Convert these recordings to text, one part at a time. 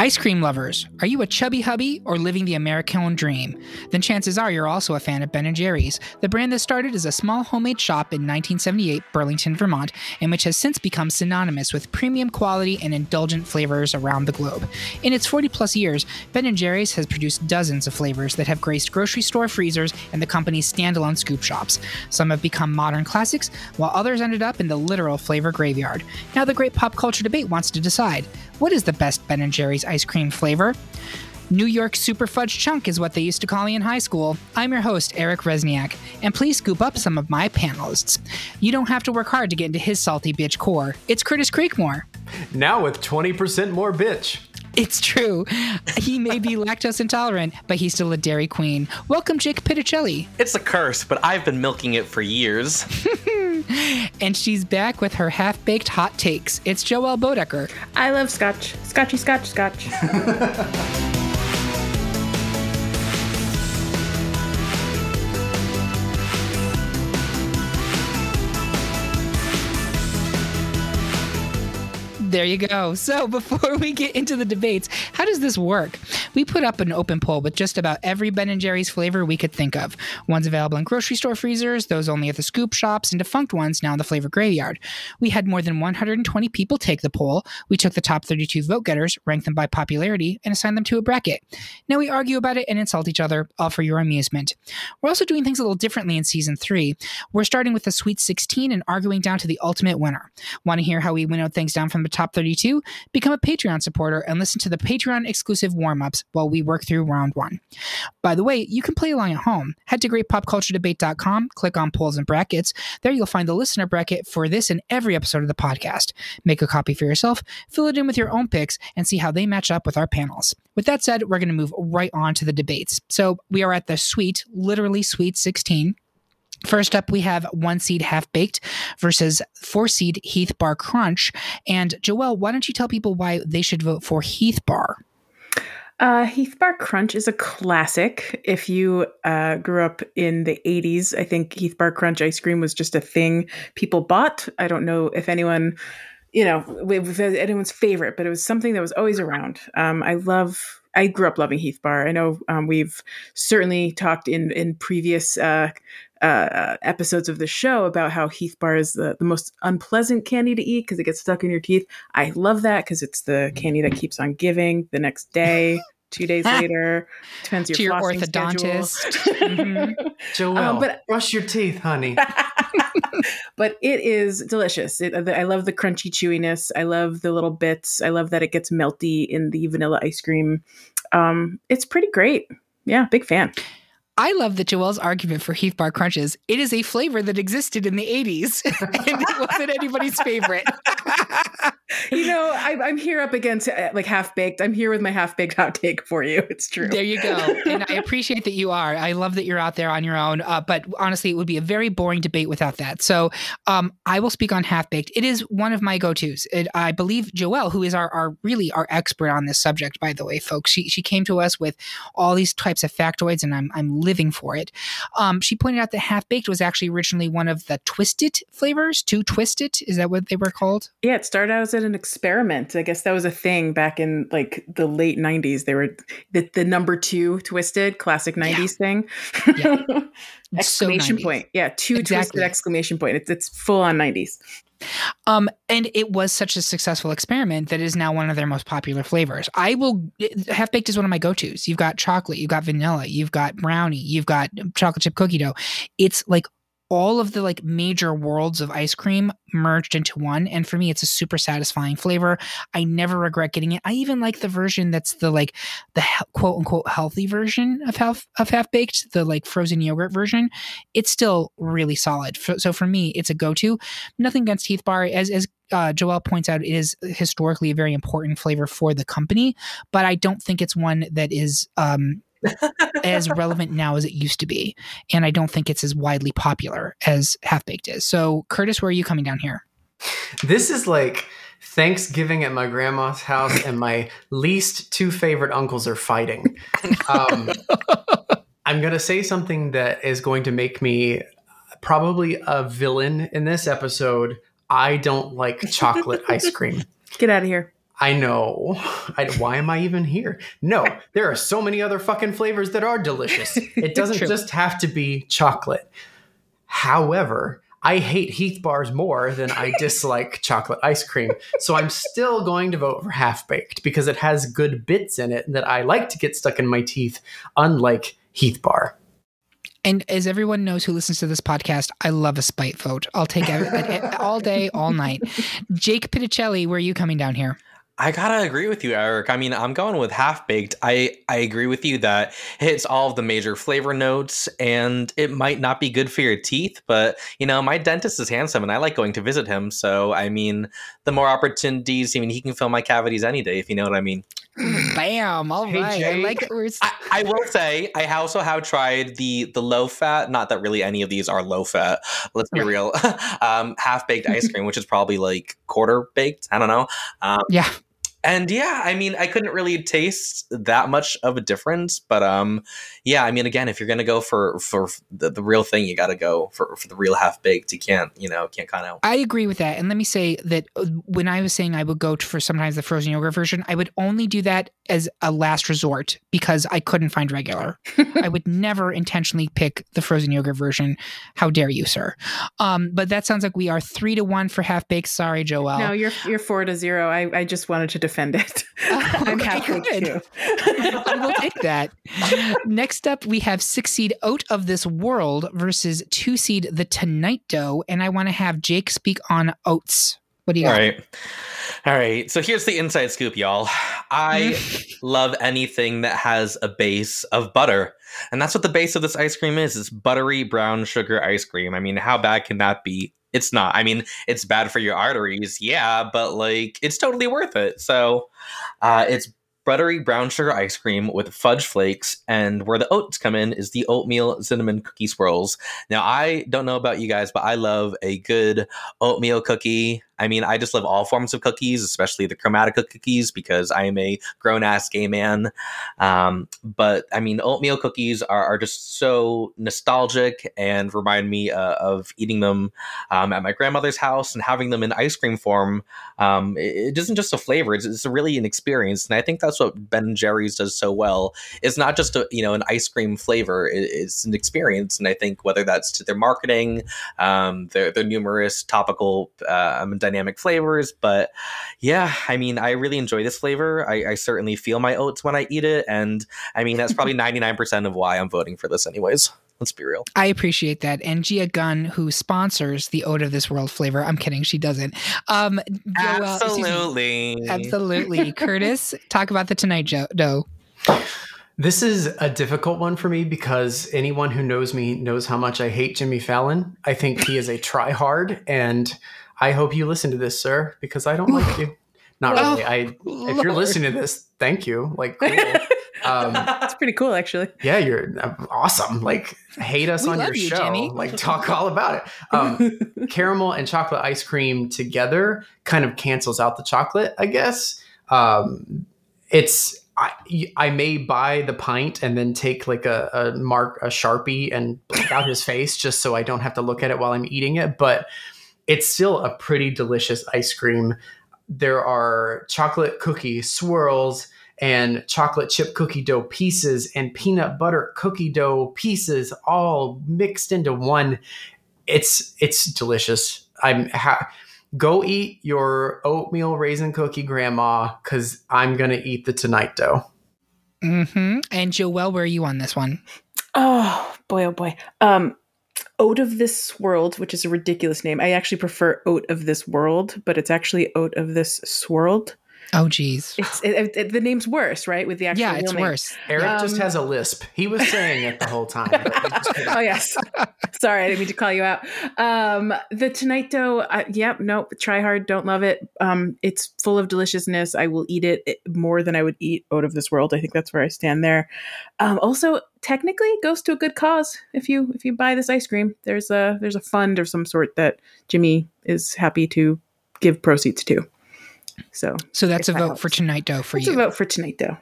Ice cream lovers, are you a chubby hubby or living the American dream? Then chances are you're also a fan of Ben & Jerry's, the brand that started as a small homemade shop in 1978, Burlington, Vermont, and which has since become synonymous with premium quality and indulgent flavors around the globe. In its 40 plus years, Ben & Jerry's has produced dozens of flavors that have graced grocery store freezers and the company's standalone scoop shops. Some have become modern classics, while others ended up in the literal flavor graveyard. Now the great pop culture debate wants to decide, what is the best Ben & Jerry's ice cream flavor? New York Super Fudge Chunk is what they used to call me in high school. I'm your host, Eric Resniak, and please scoop up some of my panelists. You don't have to work hard to get into his salty bitch core. It's Curtis Creekmore. Now with 20% more bitch. It's true. He may be lactose intolerant, but he's still a dairy queen. Welcome, Jake Pitticelli. It's a curse, but I've been milking it for years. and she's back with her half baked hot takes. It's Joelle Bodecker. I love scotch. Scotchy, scotch, scotch. There you go. So before we get into the debates, how does this work? We put up an open poll with just about every Ben and Jerry's flavor we could think of. Ones available in grocery store freezers, those only at the scoop shops, and defunct ones now in the flavor graveyard. We had more than 120 people take the poll. We took the top 32 vote getters, ranked them by popularity, and assigned them to a bracket. Now we argue about it and insult each other, all for your amusement. We're also doing things a little differently in season three. We're starting with the Sweet 16 and arguing down to the ultimate winner. Want to hear how we winnowed things down from the top 32? Become a Patreon supporter and listen to the Patreon exclusive warm ups while we work through round one. By the way, you can play along at home. Head to greatpopculturedebate.com, click on polls and brackets. There you'll find the listener bracket for this and every episode of the podcast. Make a copy for yourself, fill it in with your own picks, and see how they match up with our panels. With that said, we're going to move right on to the debates. So we are at the sweet, literally sweet 16. First up, we have one seed half baked versus four seed Heath Bar Crunch. And Joelle, why don't you tell people why they should vote for Heath Bar? Uh, Heath Bar Crunch is a classic. If you uh, grew up in the 80s, I think Heath Bar Crunch ice cream was just a thing people bought. I don't know if anyone, you know, if anyone's favorite, but it was something that was always around. Um, I love I grew up loving Heath Bar. I know um, we've certainly talked in in previous uh, uh, episodes of the show about how Heath Bar is the, the most unpleasant candy to eat because it gets stuck in your teeth. I love that because it's the candy that keeps on giving the next day. Two days later, depends your to your orthodontist. mm-hmm. Joelle, um, but, brush your teeth, honey. but it is delicious. It, I love the crunchy chewiness. I love the little bits. I love that it gets melty in the vanilla ice cream. Um, it's pretty great. Yeah, big fan. I love that Joelle's argument for Heath Bar Crunches. It is a flavor that existed in the 80s and it wasn't anybody's favorite. you know, I, am here up against uh, like half baked. I'm here with my half baked hot take for you. It's true. There you go. And I appreciate that you are. I love that you're out there on your own. Uh, but honestly, it would be a very boring debate without that. So um, I will speak on half baked. It is one of my go tos. I believe Joelle, who is our, our really our expert on this subject, by the way, folks, she, she came to us with all these types of factoids, and I'm, I'm living for it. Um, she pointed out that half baked was actually originally one of the twisted flavors. Two twisted is that what they were called? Yeah, it started out as an experiment. I guess that was a thing back in like the late '90s. They were the, the number two twisted classic '90s yeah. thing. Yeah. exclamation so point. Yeah, two exactly. twisted exclamation point. It's it's full on '90s. Um, and it was such a successful experiment that is now one of their most popular flavors. I will half baked is one of my go tos. You've got chocolate, you've got vanilla, you've got brownie, you've got chocolate chip cookie dough. It's like all of the like major worlds of ice cream merged into one. And for me it's a super satisfying flavor. I never regret getting it. I even like the version that's the like the quote unquote healthy version of half of half baked the like frozen yogurt version. It's still really solid. So for me it's a go-to. Nothing against heath bar. As as uh, Joelle points out, it is historically a very important flavor for the company, but I don't think it's one that is um, as relevant now as it used to be. And I don't think it's as widely popular as Half Baked is. So, Curtis, where are you coming down here? This is like Thanksgiving at my grandma's house, and my least two favorite uncles are fighting. Um, I'm going to say something that is going to make me probably a villain in this episode. I don't like chocolate ice cream. Get out of here. I know. I, why am I even here? No, there are so many other fucking flavors that are delicious. It doesn't just have to be chocolate. However, I hate Heath bars more than I dislike chocolate ice cream. So I'm still going to vote for half baked because it has good bits in it that I like to get stuck in my teeth, unlike Heath bar. And as everyone knows who listens to this podcast, I love a spite vote. I'll take it all day, all night. Jake Pitticelli, where are you coming down here? I gotta agree with you, Eric. I mean, I'm going with half baked. I I agree with you that it hits all of the major flavor notes, and it might not be good for your teeth, but you know, my dentist is handsome, and I like going to visit him. So, I mean, the more opportunities, I mean, he can fill my cavities any day, if you know what I mean. Bam! All hey, right, Jake. I like it. I, I will say, I also have tried the the low fat. Not that really any of these are low fat. Let's be real. um, half baked ice cream, which is probably like quarter baked. I don't know. Um, yeah and yeah i mean i couldn't really taste that much of a difference but um yeah i mean again if you're gonna go for for the, the real thing you gotta go for, for the real half baked you can't you know can't kind of i agree with that and let me say that uh, when i was saying i would go for sometimes the frozen yogurt version i would only do that as a last resort because i couldn't find regular i would never intentionally pick the frozen yogurt version how dare you sir um but that sounds like we are three to one for half baked sorry Joelle. no you're you're four to zero i, I just wanted to defend it. Oh, I'm happy to. I will take that. Next up, we have six seed Oat of This World versus two seed The Tonight Dough. And I want to have Jake speak on oats. What do you got? All right. All right. So here's the inside scoop, y'all. I love anything that has a base of butter. And that's what the base of this ice cream is. It's buttery brown sugar ice cream. I mean, how bad can that be? it's not. I mean, it's bad for your arteries, yeah, but like it's totally worth it. So, uh, it's buttery brown sugar ice cream with fudge flakes, and where the oats come in is the oatmeal cinnamon cookie swirls. Now, I don't know about you guys, but I love a good oatmeal cookie. I mean, I just love all forms of cookies, especially the Chromatica cookies, because I am a grown ass gay man. Um, but I mean, oatmeal cookies are, are just so nostalgic and remind me uh, of eating them um, at my grandmother's house and having them in ice cream form. Um, it, it isn't just a flavor; it's, it's really an experience, and I think that's what Ben and Jerry's does so well. It's not just a you know an ice cream flavor; it, it's an experience, and I think whether that's to their marketing, um, their their numerous topical uh, dynamic flavors. But yeah, I mean, I really enjoy this flavor. I, I certainly feel my oats when I eat it. And I mean, that's probably 99% of why I'm voting for this, anyways. Let's be real. I appreciate that. And Gia Gunn, who sponsors the Oat of This World flavor, I'm kidding, she doesn't. Um, absolutely. Joelle, absolutely. Curtis, talk about the Tonight Joe. Dough. This is a difficult one for me because anyone who knows me knows how much I hate Jimmy Fallon. I think he is a try-hard, and I hope you listen to this, sir, because I don't like you. Not really. I Lord. if you're listening to this, thank you. Like cool. Um, it's pretty cool, actually. Yeah, you're uh, awesome. Like, hate us we on your you, show. Jimmy. Like, talk all about it. Um, caramel and chocolate ice cream together kind of cancels out the chocolate, I guess. Um, it's I, I may buy the pint and then take like a, a mark a sharpie and black out his face just so I don't have to look at it while I'm eating it. But it's still a pretty delicious ice cream. There are chocolate cookie swirls and chocolate chip cookie dough pieces and peanut butter cookie dough pieces all mixed into one. It's it's delicious. I'm ha- go eat your oatmeal raisin cookie grandma because I'm gonna eat the tonight dough. Mm-hmm. And Joelle, where are you on this one? Oh boy, oh boy. Um, Oat of This World, which is a ridiculous name. I actually prefer Oat of This World, but it's actually Oat of This Swirled. Oh, geez. It's it, it, the name's worse, right? With the actual yeah, it's name. worse. Eric um, just has a lisp. He was saying it the whole time. oh yes, sorry, I didn't mean to call you out. Um, the Tonight Dough, uh, yep, nope. Try hard, don't love it. Um, it's full of deliciousness. I will eat it more than I would eat out of this world. I think that's where I stand there. Um, also, technically, it goes to a good cause. If you if you buy this ice cream, there's a there's a fund of some sort that Jimmy is happy to give proceeds to. So, so that's a that vote helps. for Tonight Dough for that's you. a vote for Tonight Dough.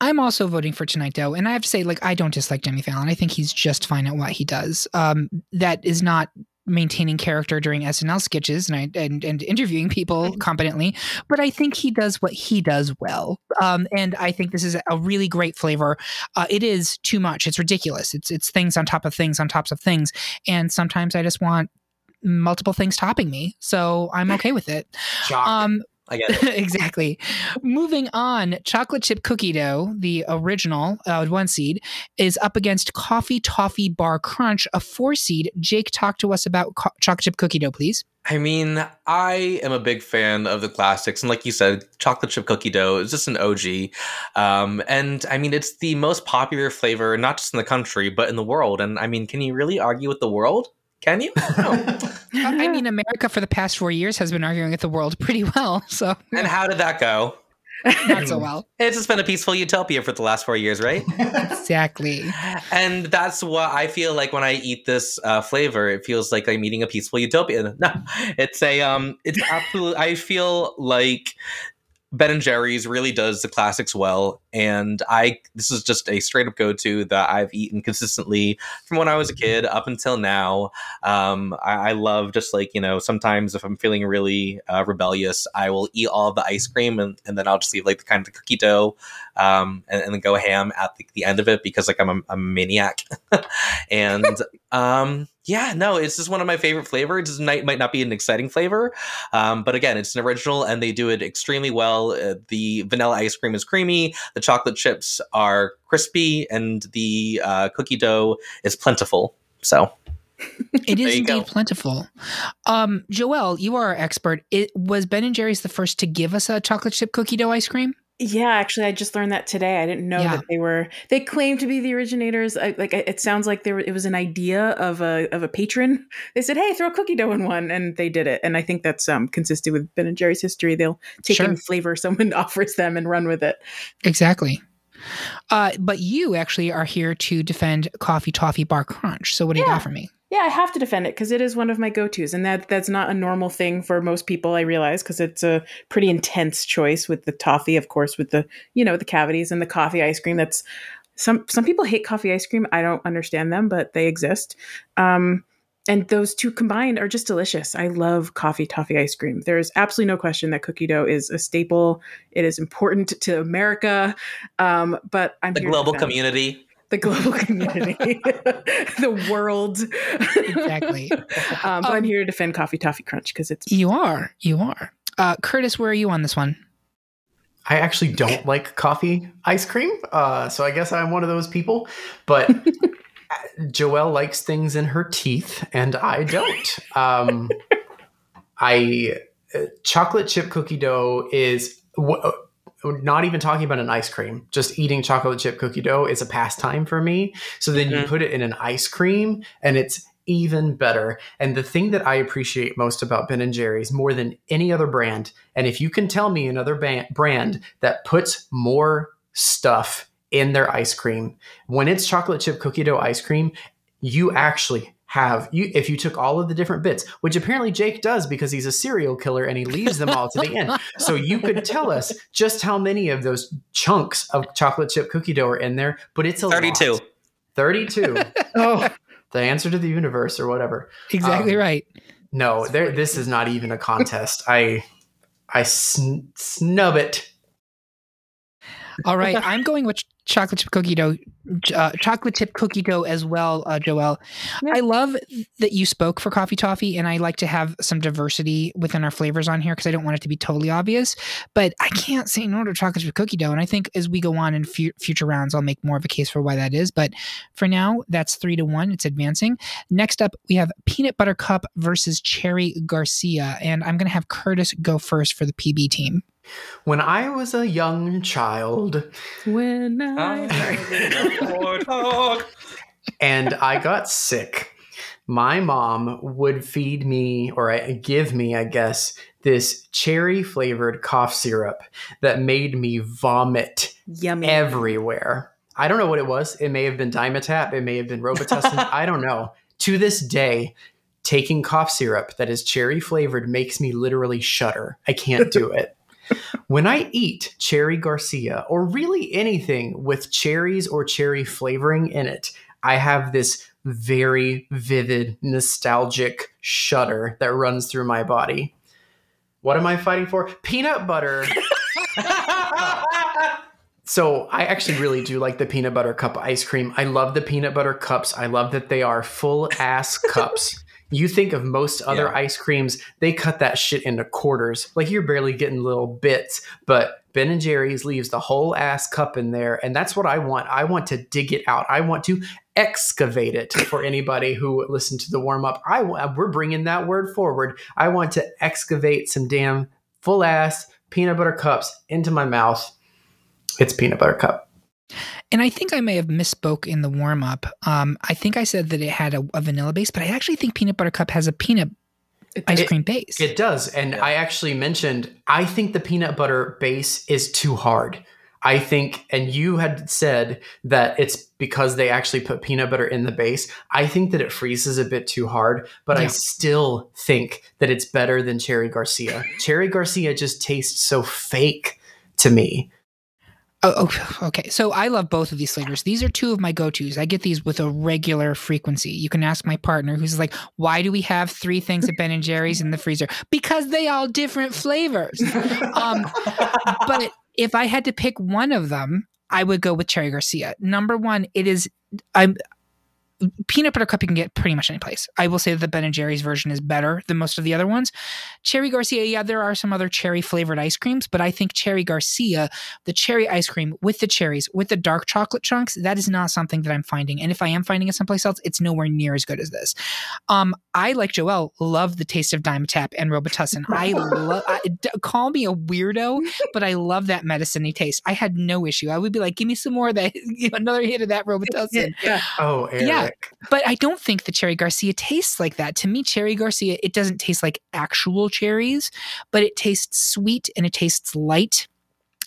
I'm also voting for Tonight Dough, and I have to say, like, I don't dislike Jimmy Fallon. I think he's just fine at what he does. Um, that is not maintaining character during SNL sketches and, I, and and interviewing people competently, but I think he does what he does well. Um, and I think this is a really great flavor. Uh, it is too much. It's ridiculous. It's it's things on top of things on tops of things, and sometimes I just want multiple things topping me. So I'm okay with it. Um, I get it. exactly. Moving on, chocolate chip cookie dough, the original uh, one seed, is up against coffee toffee bar crunch, a four seed. Jake, talk to us about co- chocolate chip cookie dough, please. I mean, I am a big fan of the classics, and like you said, chocolate chip cookie dough is just an OG. Um, and I mean, it's the most popular flavor, not just in the country, but in the world. And I mean, can you really argue with the world? Can you? No. I mean, America for the past four years has been arguing with the world pretty well. So, and how did that go? Not so well. It's just been a peaceful utopia for the last four years, right? exactly. And that's what I feel like when I eat this uh, flavor. It feels like I'm eating a peaceful utopia. No, it's a um, it's absolutely. I feel like Ben and Jerry's really does the classics well, and I this is just a straight up go to that I've eaten consistently from when I was a kid up until now. Um, I, I, love just like you know sometimes if I'm feeling really uh, rebellious, I will eat all the ice cream and, and then I'll just leave like the kind of the cookie dough um, and, and, then go ham at the, the, end of it because like I'm a, I'm a maniac, and um, yeah, no, it's just one of my favorite flavors. It might not be an exciting flavor, um, but again, it's an original and they do it extremely well. Uh, the vanilla ice cream is creamy, the chocolate chips are crispy, and the uh, cookie dough is plentiful. So. it is indeed go. plentiful. Um, Joelle, you are our expert. It was Ben and Jerry's the first to give us a chocolate chip cookie dough ice cream. Yeah, actually, I just learned that today. I didn't know yeah. that they were. They claim to be the originators. I, like it sounds like there it was an idea of a of a patron. They said, "Hey, throw a cookie dough in one," and they did it. And I think that's um, consistent with Ben and Jerry's history. They'll take sure. any flavor someone offers them and run with it. Exactly. Uh, but you actually are here to defend Coffee Toffee Bar Crunch. So what do yeah. you got for me? Yeah, I have to defend it because it is one of my go-tos, and that that's not a normal thing for most people. I realize because it's a pretty intense choice with the toffee, of course, with the you know the cavities and the coffee ice cream. That's some some people hate coffee ice cream. I don't understand them, but they exist. Um, and those two combined are just delicious. I love coffee toffee ice cream. There's absolutely no question that cookie dough is a staple. It is important to America, um, but I'm the global community the global community, the world. exactly. Um, but um, I'm here to defend Coffee Toffee Crunch because it's. You are. You are. Uh, Curtis, where are you on this one? I actually don't like coffee ice cream, uh, so I guess I'm one of those people. But Joelle likes things in her teeth, and I don't. Um, I uh, chocolate chip cookie dough is. W- not even talking about an ice cream, just eating chocolate chip cookie dough is a pastime for me. So then mm-hmm. you put it in an ice cream and it's even better. And the thing that I appreciate most about Ben and Jerry's more than any other brand, and if you can tell me another brand that puts more stuff in their ice cream, when it's chocolate chip cookie dough ice cream, you actually have you if you took all of the different bits which apparently jake does because he's a serial killer and he leaves them all to the end. So you could tell us just how many of those chunks of chocolate chip cookie dough are in there but it's a 32 lot. 32 oh. The answer to the universe or whatever. Exactly um, right. no there this is not even a contest. I i sn- snub it All right, I'm going with chocolate chip cookie dough, uh, chocolate chip cookie dough as well, uh, Joelle. Yeah. I love that you spoke for Coffee Toffee, and I like to have some diversity within our flavors on here because I don't want it to be totally obvious. But I can't say no to chocolate chip cookie dough, and I think as we go on in f- future rounds, I'll make more of a case for why that is. But for now, that's three to one. It's advancing. Next up, we have peanut butter cup versus cherry Garcia, and I'm going to have Curtis go first for the PB team. When I was a young child, when I ah. and I got sick, my mom would feed me or give me, I guess, this cherry flavored cough syrup that made me vomit Yummy. everywhere. I don't know what it was. It may have been Dimetapp, it may have been Robitussin. I don't know. To this day, taking cough syrup that is cherry flavored makes me literally shudder. I can't do it when I eat cherry Garcia or really anything with cherries or cherry flavoring in it, I have this very vivid, nostalgic shudder that runs through my body. What am I fighting for? Peanut butter. so I actually really do like the peanut butter cup ice cream. I love the peanut butter cups. I love that they are full ass cups. You think of most other yeah. ice creams, they cut that shit into quarters. Like you're barely getting little bits, but Ben and Jerry's leaves the whole ass cup in there. And that's what I want. I want to dig it out. I want to excavate it for anybody who listened to the warm up. I we're bringing that word forward. I want to excavate some damn full ass peanut butter cups into my mouth. It's peanut butter cup. And I think I may have misspoke in the warm up. Um, I think I said that it had a, a, vanilla base, but I actually think Peanut Butter Cup has a peanut ice cream base. It does. And yeah. I actually mentioned, I think the peanut butter base is too hard. I think, and you had said that it's because they actually put peanut butter in the base. I think that it freezes a bit too hard, but yeah. I still think that it's better than Cherry Garcia. Cherry Garcia just tastes so fake to me. Oh, okay. So I love both of these flavors. These are two of my go-tos. I get these with a regular frequency. You can ask my partner, who's like, "Why do we have three things at Ben and Jerry's in the freezer?" Because they all different flavors. um, but if I had to pick one of them, I would go with Cherry Garcia. Number one, it is. I'm peanut butter cup you can get pretty much any place. I will say that the Ben and Jerry's version is better than most of the other ones. Cherry Garcia, yeah, there are some other cherry flavored ice creams, but I think Cherry Garcia, the cherry ice cream with the cherries, with the dark chocolate chunks, that is not something that I'm finding. And if I am finding it someplace else, it's nowhere near as good as this. Um, I like Joelle, love the taste of Dimetapp and Robitussin. I love. Call me a weirdo, but I love that medicine taste. I had no issue. I would be like, give me some more of that, another hit of that Robitussin. Yeah. Oh, Eric. yeah. But I don't think the cherry Garcia tastes like that. To me, cherry Garcia, it doesn't taste like actual cherries, but it tastes sweet and it tastes light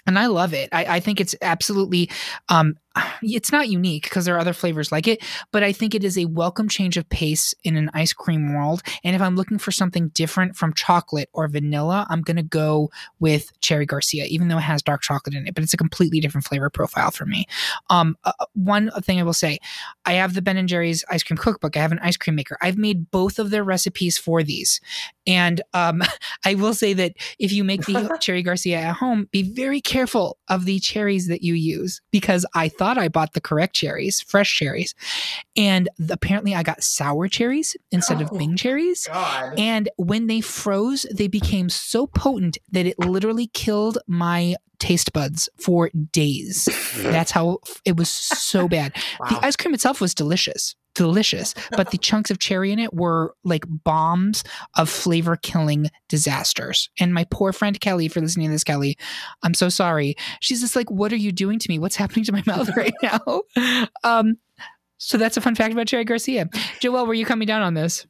and I love it. I, I think it's absolutely um, it's not unique because there are other flavors like it, but I think it is a welcome change of pace in an ice cream world. And if I'm looking for something different from chocolate or vanilla, I'm going to go with Cherry Garcia, even though it has dark chocolate in it, but it's a completely different flavor profile for me. Um, uh, uh one thing I will say I have the Ben and Jerry's ice cream cookbook, I have an ice cream maker. I've made both of their recipes for these. And um, I will say that if you make the Cherry Garcia at home, be very careful of the cherries that you use because I thought thought I bought the correct cherries, fresh cherries. And apparently I got sour cherries instead oh, of Bing cherries. God. And when they froze, they became so potent that it literally killed my taste buds for days. That's how it was so bad. wow. The ice cream itself was delicious delicious, but the chunks of cherry in it were like bombs of flavor killing disasters. And my poor friend Kelly, for listening to this, Kelly, I'm so sorry. She's just like, what are you doing to me? What's happening to my mouth right now? Um, so that's a fun fact about Cherry Garcia. Joelle, were you coming down on this?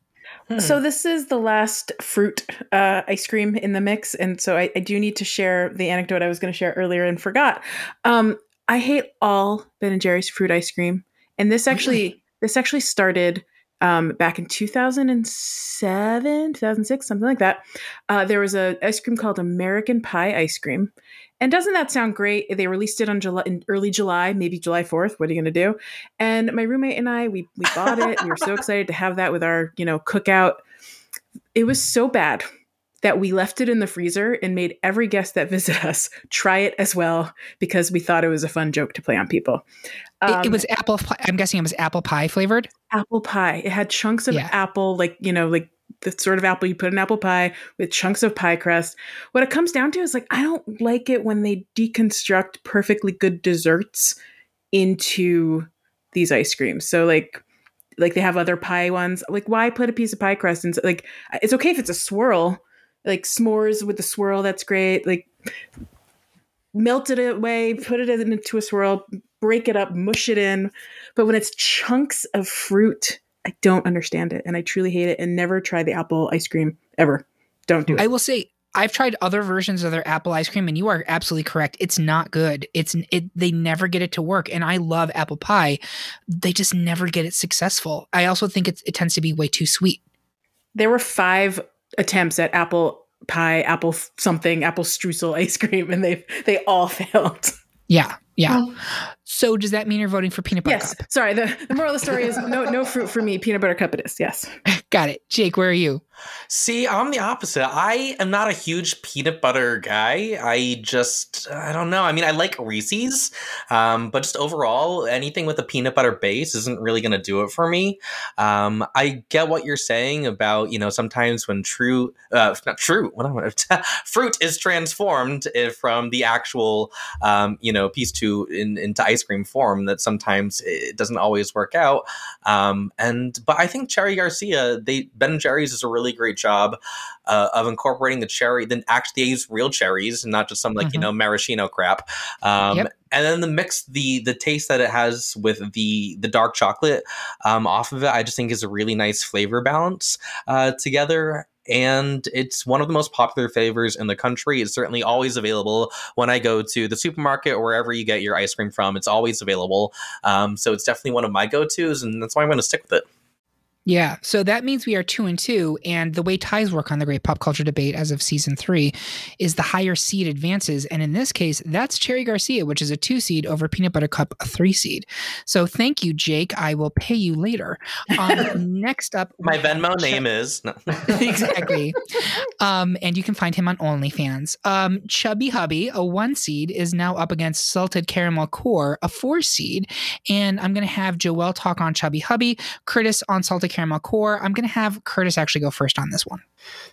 Hmm. So this is the last fruit uh, ice cream in the mix, and so I, I, do need to share the anecdote I was going to share earlier and forgot. Um, I hate all Ben and Jerry's fruit ice cream, and this actually really? This actually started um, back in 2007, 2006, something like that. Uh, there was an ice cream called American Pie ice cream. And doesn't that sound great? They released it on July, in early July, maybe July 4th. What are you going to do? And my roommate and I, we, we bought it. we were so excited to have that with our, you know, cookout. It was so bad that we left it in the freezer and made every guest that visit us try it as well because we thought it was a fun joke to play on people. Um, it, it, was apple. I'm guessing it was apple pie flavored. Apple pie. It had chunks of yeah. apple, like you know, like the sort of apple you put in apple pie with chunks of pie crust. What it comes down to is like I don't like it when they deconstruct perfectly good desserts into these ice creams. So like like they have other pie ones. Like why put a piece of pie crust and like it's okay if it's a swirl, like s'mores with the swirl. That's great. Like melt it away, put it into a swirl, break it up, mush it in. But when it's chunks of fruit I don't understand it and I truly hate it and never try the apple ice cream ever. Don't do it. I will say I've tried other versions of their apple ice cream and you are absolutely correct. It's not good. It's it they never get it to work and I love apple pie. They just never get it successful. I also think it it tends to be way too sweet. There were 5 attempts at apple pie, apple something, apple streusel ice cream and they they all failed. Yeah. Yeah. Oh. So does that mean you're voting for peanut butter yes. cup? Sorry. The, the moral of the story is no no fruit for me. Peanut butter cup it is. Yes. Got it. Jake, where are you? See, I'm the opposite. I am not a huge peanut butter guy. I just, I don't know. I mean, I like Reese's, um, but just overall, anything with a peanut butter base isn't really going to do it for me. Um, I get what you're saying about, you know, sometimes when true, uh, not true, what am fruit is transformed from the actual, um, you know, piece to in, into ice cream form, that sometimes it doesn't always work out. Um, and, but I think Cherry Garcia, they, Ben and Jerry's is a really great job uh, of incorporating the cherry. Then actually, they use real cherries and not just some like mm-hmm. you know maraschino crap. Um, yep. And then the mix, the the taste that it has with the the dark chocolate um, off of it, I just think is a really nice flavor balance uh, together and it's one of the most popular flavors in the country. It's certainly always available when I go to the supermarket or wherever you get your ice cream from. It's always available. Um, so it's definitely one of my go tos, and that's why I'm going to stick with it. Yeah, so that means we are two and two, and the way ties work on the Great Pop Culture Debate as of season three is the higher seed advances, and in this case, that's Cherry Garcia, which is a two seed over Peanut Butter Cup, a three seed. So thank you, Jake. I will pay you later. Um, next up, my Venmo name is no. exactly, um, and you can find him on OnlyFans. Um, Chubby Hubby, a one seed, is now up against Salted Caramel Core, a four seed, and I'm going to have Joelle talk on Chubby Hubby, Curtis on Salted caramel core. I'm going to have Curtis actually go first on this one.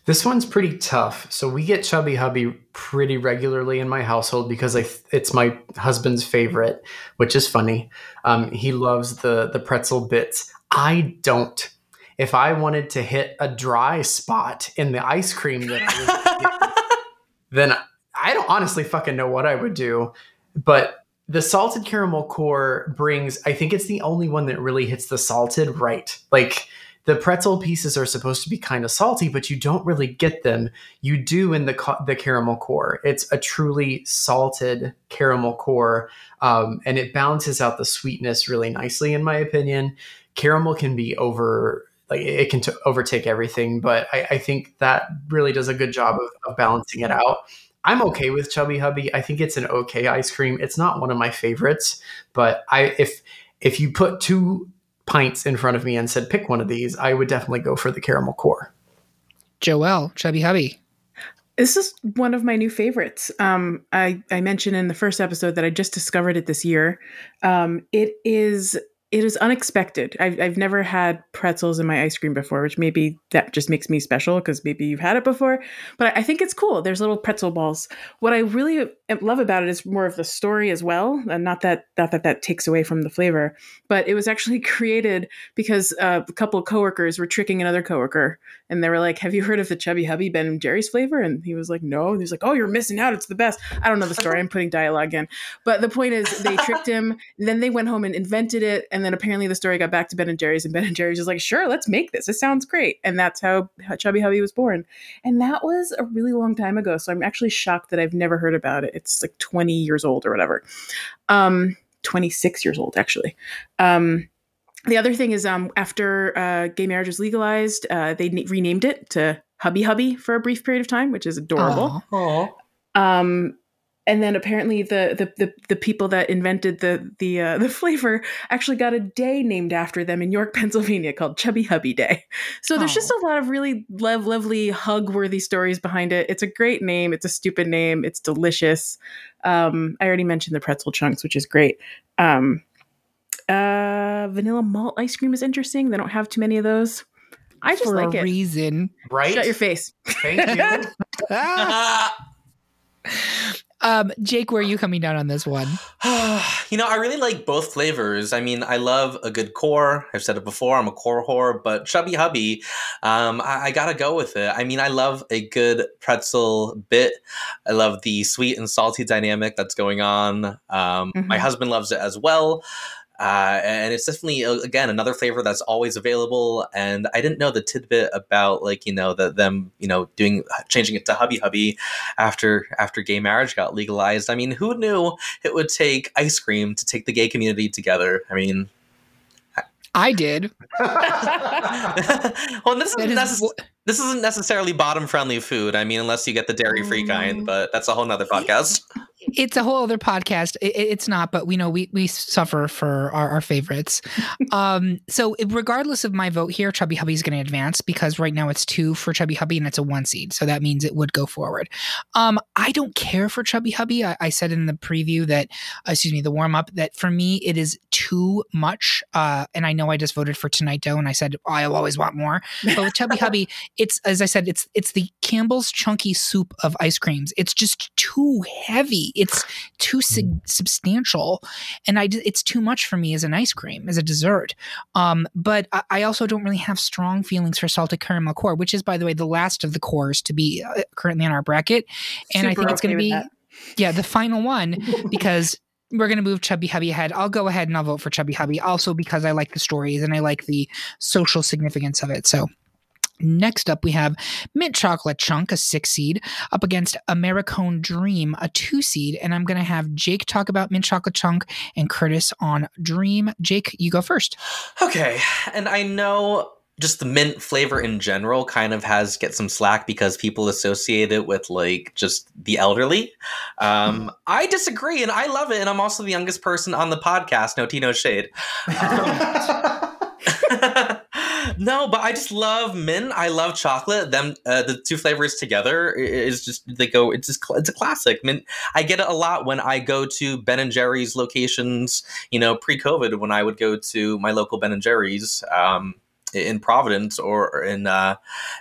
This one's pretty tough. So we get Chubby Hubby pretty regularly in my household because I, it's my husband's favorite, which is funny. Um, he loves the the pretzel bits. I don't. If I wanted to hit a dry spot in the ice cream that I then I don't honestly fucking know what I would do. But the salted caramel core brings i think it's the only one that really hits the salted right. Like the pretzel pieces are supposed to be kind of salty but you don't really get them. You do in the the caramel core. It's a truly salted caramel core um, and it balances out the sweetness really nicely in my opinion. Caramel can be over like it can t- overtake everything but I, I, think that really does a good job of, of balancing it out I'm okay with Chubby Hubby. I think it's an okay ice cream. It's not one of my favorites, but I if if you put two pints in front of me and said pick one of these, I would definitely go for the caramel core. Joelle, Chubby Hubby. This is one of my new favorites. Um, I, I mentioned in the first episode that I just discovered it this year. Um, it is it is unexpected. I've, I've never had pretzels in my ice cream before, which maybe that just makes me special because maybe you've had it before. But I think it's cool. There's little pretzel balls. What I really love about it is more of the story as well, and not that not that that takes away from the flavor. But it was actually created because uh, a couple of coworkers were tricking another coworker, and they were like, "Have you heard of the Chubby Hubby Ben and Jerry's flavor?" And he was like, "No." And he's like, "Oh, you're missing out. It's the best." I don't know the story. I'm putting dialogue in, but the point is, they tricked him. Then they went home and invented it, and then apparently the story got back to Ben and Jerry's, and Ben and Jerry's was like, "Sure, let's make this. It sounds great." And that's how, how Chubby Hubby was born. And that was a really long time ago. So I'm actually shocked that I've never heard about it. It's like 20 years old or whatever. Um, 26 years old actually. Um, the other thing is um, after uh, gay marriage was legalized, uh, they n- renamed it to Hubby Hubby for a brief period of time, which is adorable. Um, and then apparently the the the, the people that invented the the uh, the flavor actually got a day named after them in York, Pennsylvania, called Chubby Hubby Day. So there's oh. just a lot of really love, lovely hug worthy stories behind it. It's a great name. It's a stupid name. It's delicious. Um, I already mentioned the pretzel chunks, which is great. Um, uh, vanilla malt ice cream is interesting. They don't have too many of those. I just For like a it. reason. Right? Shut your face. Thank you. um, Jake, where are you coming down on this one? you know, I really like both flavors. I mean, I love a good core. I've said it before. I'm a core whore, but Chubby Hubby, um, I, I, gotta go with it. I mean, I love a good pretzel bit. I love the sweet and salty dynamic that's going on. Um, mm-hmm. My husband loves it as well. Uh, and it's definitely uh, again another flavor that's always available. And I didn't know the tidbit about like you know the, them you know doing changing it to Hubby Hubby after after gay marriage got legalized. I mean, who knew it would take ice cream to take the gay community together? I mean, I did. well, this, is necess- this isn't necessarily bottom friendly food. I mean, unless you get the dairy free kind, mm. but that's a whole nother podcast it's a whole other podcast. It, it's not, but we know we we suffer for our, our favorites. um, so regardless of my vote here, Chubby Hubby is going to advance because right now it's two for Chubby Hubby and it's a one seed, so that means it would go forward. Um, I don't care for Chubby Hubby. I, I said in the preview that, uh, excuse me, the warm up that for me it is too much. Uh, and I know I just voted for Tonight Dough, and I said oh, I always want more. But with Chubby Hubby, it's as I said, it's it's the Campbell's chunky soup of ice creams. It's just too heavy it's too su- substantial, and I it's too much for me as an ice cream as a dessert. Um, but I, I, also don't really have strong feelings for salted caramel core, which is by the way the last of the cores to be uh, currently on our bracket, and Super I think it's going to be yeah the final one because we're going to move Chubby Hubby ahead. I'll go ahead and I'll vote for Chubby Hubby also because I like the stories and I like the social significance of it. So Next up, we have Mint Chocolate Chunk, a six seed, up against Americone Dream, a two seed. And I'm going to have Jake talk about Mint Chocolate Chunk and Curtis on Dream. Jake, you go first. Okay. And I know just the mint flavor in general kind of has get some slack because people associate it with like just the elderly. Um, mm. I disagree and I love it. And I'm also the youngest person on the podcast. No tea, no shade. Um, no, but I just love mint. I love chocolate. Them, uh, the two flavors together is just they go. It's just it's a classic. Mint. I get it a lot when I go to Ben and Jerry's locations. You know, pre-COVID, when I would go to my local Ben and Jerry's. Um, in Providence or in uh,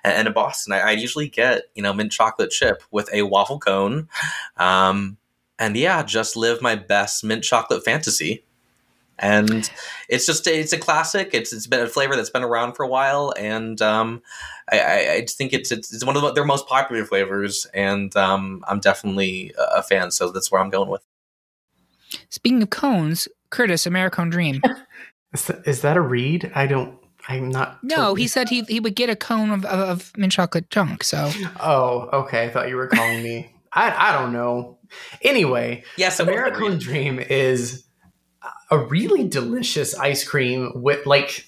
in Boston, I, I, usually get you know mint chocolate chip with a waffle cone, um, and yeah, just live my best mint chocolate fantasy and it's just it's a classic. It's it's been a flavor that's been around for a while, and um, I, I, I think it's, it's, it's one of their most popular flavors, and um, I'm definitely a fan. So that's where I'm going with. Speaking of cones, Curtis, Americone Dream. is, that, is that a read? I don't. I'm not. No, totally... he said he he would get a cone of, of, of mint chocolate chunk. So. Oh, okay. I thought you were calling me. I I don't know. Anyway, yes, Americone Dream is a really delicious ice cream with like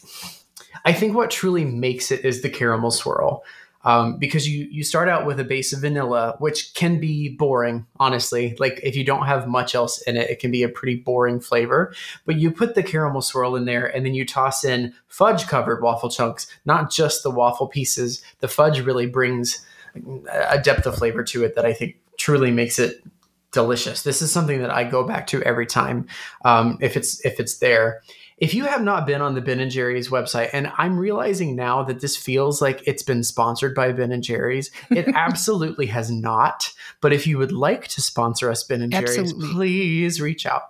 I think what truly makes it is the caramel swirl. Um, because you you start out with a base of vanilla, which can be boring, honestly. Like if you don't have much else in it, it can be a pretty boring flavor. But you put the caramel swirl in there, and then you toss in fudge covered waffle chunks, not just the waffle pieces. The fudge really brings a depth of flavor to it that I think truly makes it delicious. This is something that I go back to every time um, if it's if it's there. If you have not been on the Ben and Jerry's website, and I'm realizing now that this feels like it's been sponsored by Ben and Jerry's, it absolutely has not. But if you would like to sponsor us, Ben and Jerry's, absolutely. please reach out.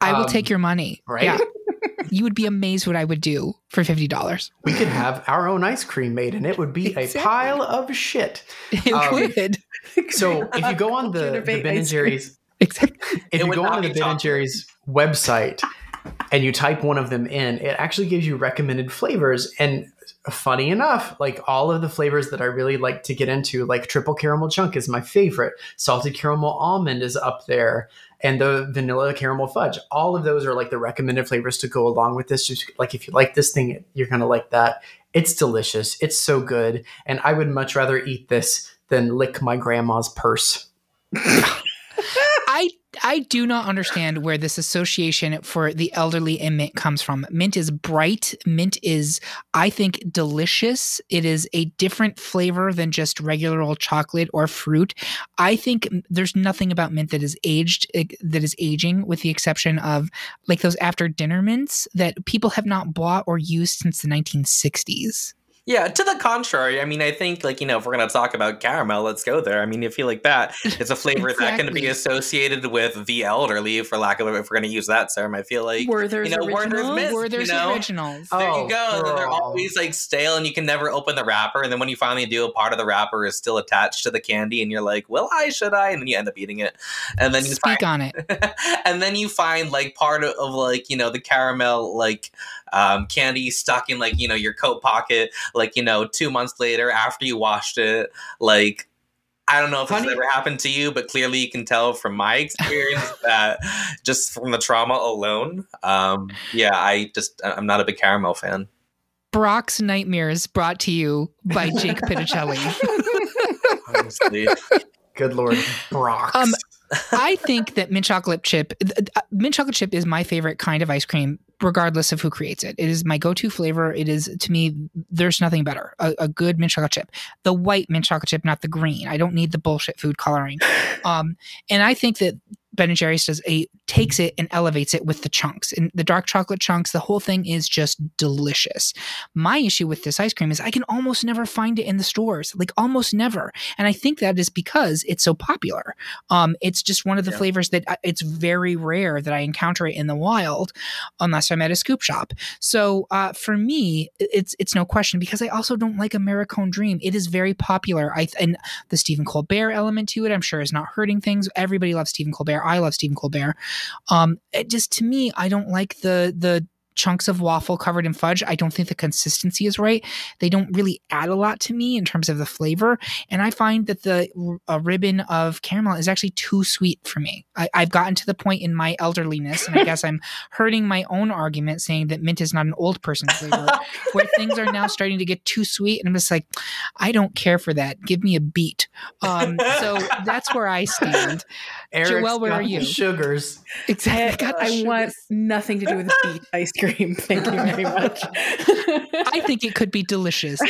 I will um, take your money. Right. Yeah. you would be amazed what I would do for fifty dollars. We could have our own ice cream made, and it would be exactly. a pile of shit. It um, would. So if you go on the, the Ben and Jerry's, exactly. if you go on the Ben and Jerry's website and you type one of them in, it actually gives you recommended flavors. And funny enough, like all of the flavors that I really like to get into, like triple caramel chunk is my favorite. Salted caramel almond is up there. And the vanilla caramel fudge, all of those are like the recommended flavors to go along with this. Just like if you like this thing, you're gonna like that. It's delicious. It's so good. And I would much rather eat this than lick my grandma's purse. I I do not understand where this association for the elderly and mint comes from. Mint is bright. Mint is, I think, delicious. It is a different flavor than just regular old chocolate or fruit. I think there's nothing about mint that is aged, eh, that is aging, with the exception of like those after dinner mints that people have not bought or used since the 1960s. Yeah, to the contrary. I mean, I think like you know, if we're gonna talk about caramel, let's go there. I mean, I feel like that it's a flavor exactly. that can be associated with the elderly, for lack of a if we're gonna use that term. I feel like Werther's you know, originals. Werther's, Werther's you know? originals. There oh, you go. Girl. They're always like stale, and you can never open the wrapper. And then when you finally do, a part of the wrapper is still attached to the candy, and you're like, "Will I? Should I?" And then you end up eating it. And then you speak find, on it. and then you find like part of, of like you know the caramel like um, candy stuck in like you know your coat pocket, like you know two months later after you washed it. Like I don't know if this ever happened to you, but clearly you can tell from my experience that just from the trauma alone, um, yeah, I just I'm not a big caramel fan. Brock's Nightmares brought to you by Jake Pitticelli. Good Lord, Brock's. Um, I think that mint chocolate chip, uh, mint chocolate chip is my favorite kind of ice cream regardless of who creates it. It is my go-to flavor. It is to me, there's nothing better. A, a, good mint chocolate chip, the white mint chocolate chip, not the green. I don't need the bullshit food coloring. Um, and I think that Ben and Jerry's does a takes it and elevates it with the chunks and the dark chocolate chunks. The whole thing is just delicious. My issue with this ice cream is I can almost never find it in the stores, like almost never. And I think that is because it's so popular. Um, it's just one of the yeah. flavors that uh, it's very rare that I encounter it in the wild, unless I'm at a scoop shop. So uh, for me, it's it's no question because I also don't like Americone Dream. It is very popular. I and the Stephen Colbert element to it, I'm sure, is not hurting things. Everybody loves Stephen Colbert. I love Stephen Colbert. Um, it just to me, I don't like the the chunks of waffle covered in fudge. I don't think the consistency is right. They don't really add a lot to me in terms of the flavor. And I find that the ribbon of caramel is actually too sweet for me. I, have gotten to the point in my elderliness, and I guess I'm hurting my own argument saying that mint is not an old person flavor, where things are now starting to get too sweet. And I'm just like, I don't care for that. Give me a beat. Um, so that's where I stand. Eric's Joelle, where are you? Sugars. Exactly. I, I want nothing to do with beet ice cream cream. Thank you very much. I think it could be delicious.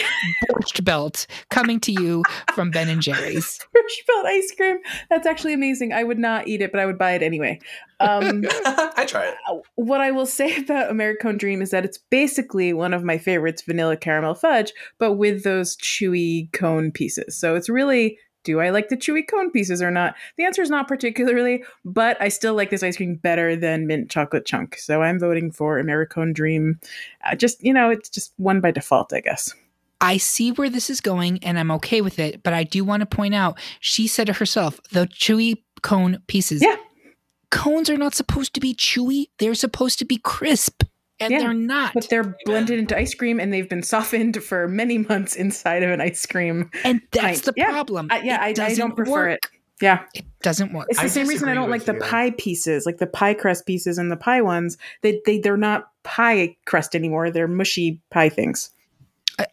Borscht Belt coming to you from Ben and Jerry's. Borscht Belt ice cream. That's actually amazing. I would not eat it, but I would buy it anyway. Um, I try it. Uh, what I will say about Americone Dream is that it's basically one of my favorites, vanilla caramel fudge, but with those chewy cone pieces. So it's really do I like the chewy cone pieces or not? The answer is not particularly, but I still like this ice cream better than mint chocolate chunk. So I'm voting for Americone Dream. Uh, just, you know, it's just one by default, I guess. I see where this is going and I'm okay with it, but I do want to point out she said it herself the chewy cone pieces. Yeah. Cones are not supposed to be chewy, they're supposed to be crisp and yeah, they're not. But they're blended into ice cream and they've been softened for many months inside of an ice cream. And that's pint. the problem. Yeah, yeah I, I, don't prefer work. it. Yeah. It doesn't work. It's the I same reason I don't like you. the pie pieces, like the pie crust pieces and the pie ones. They they they're not pie crust anymore. They're mushy pie things.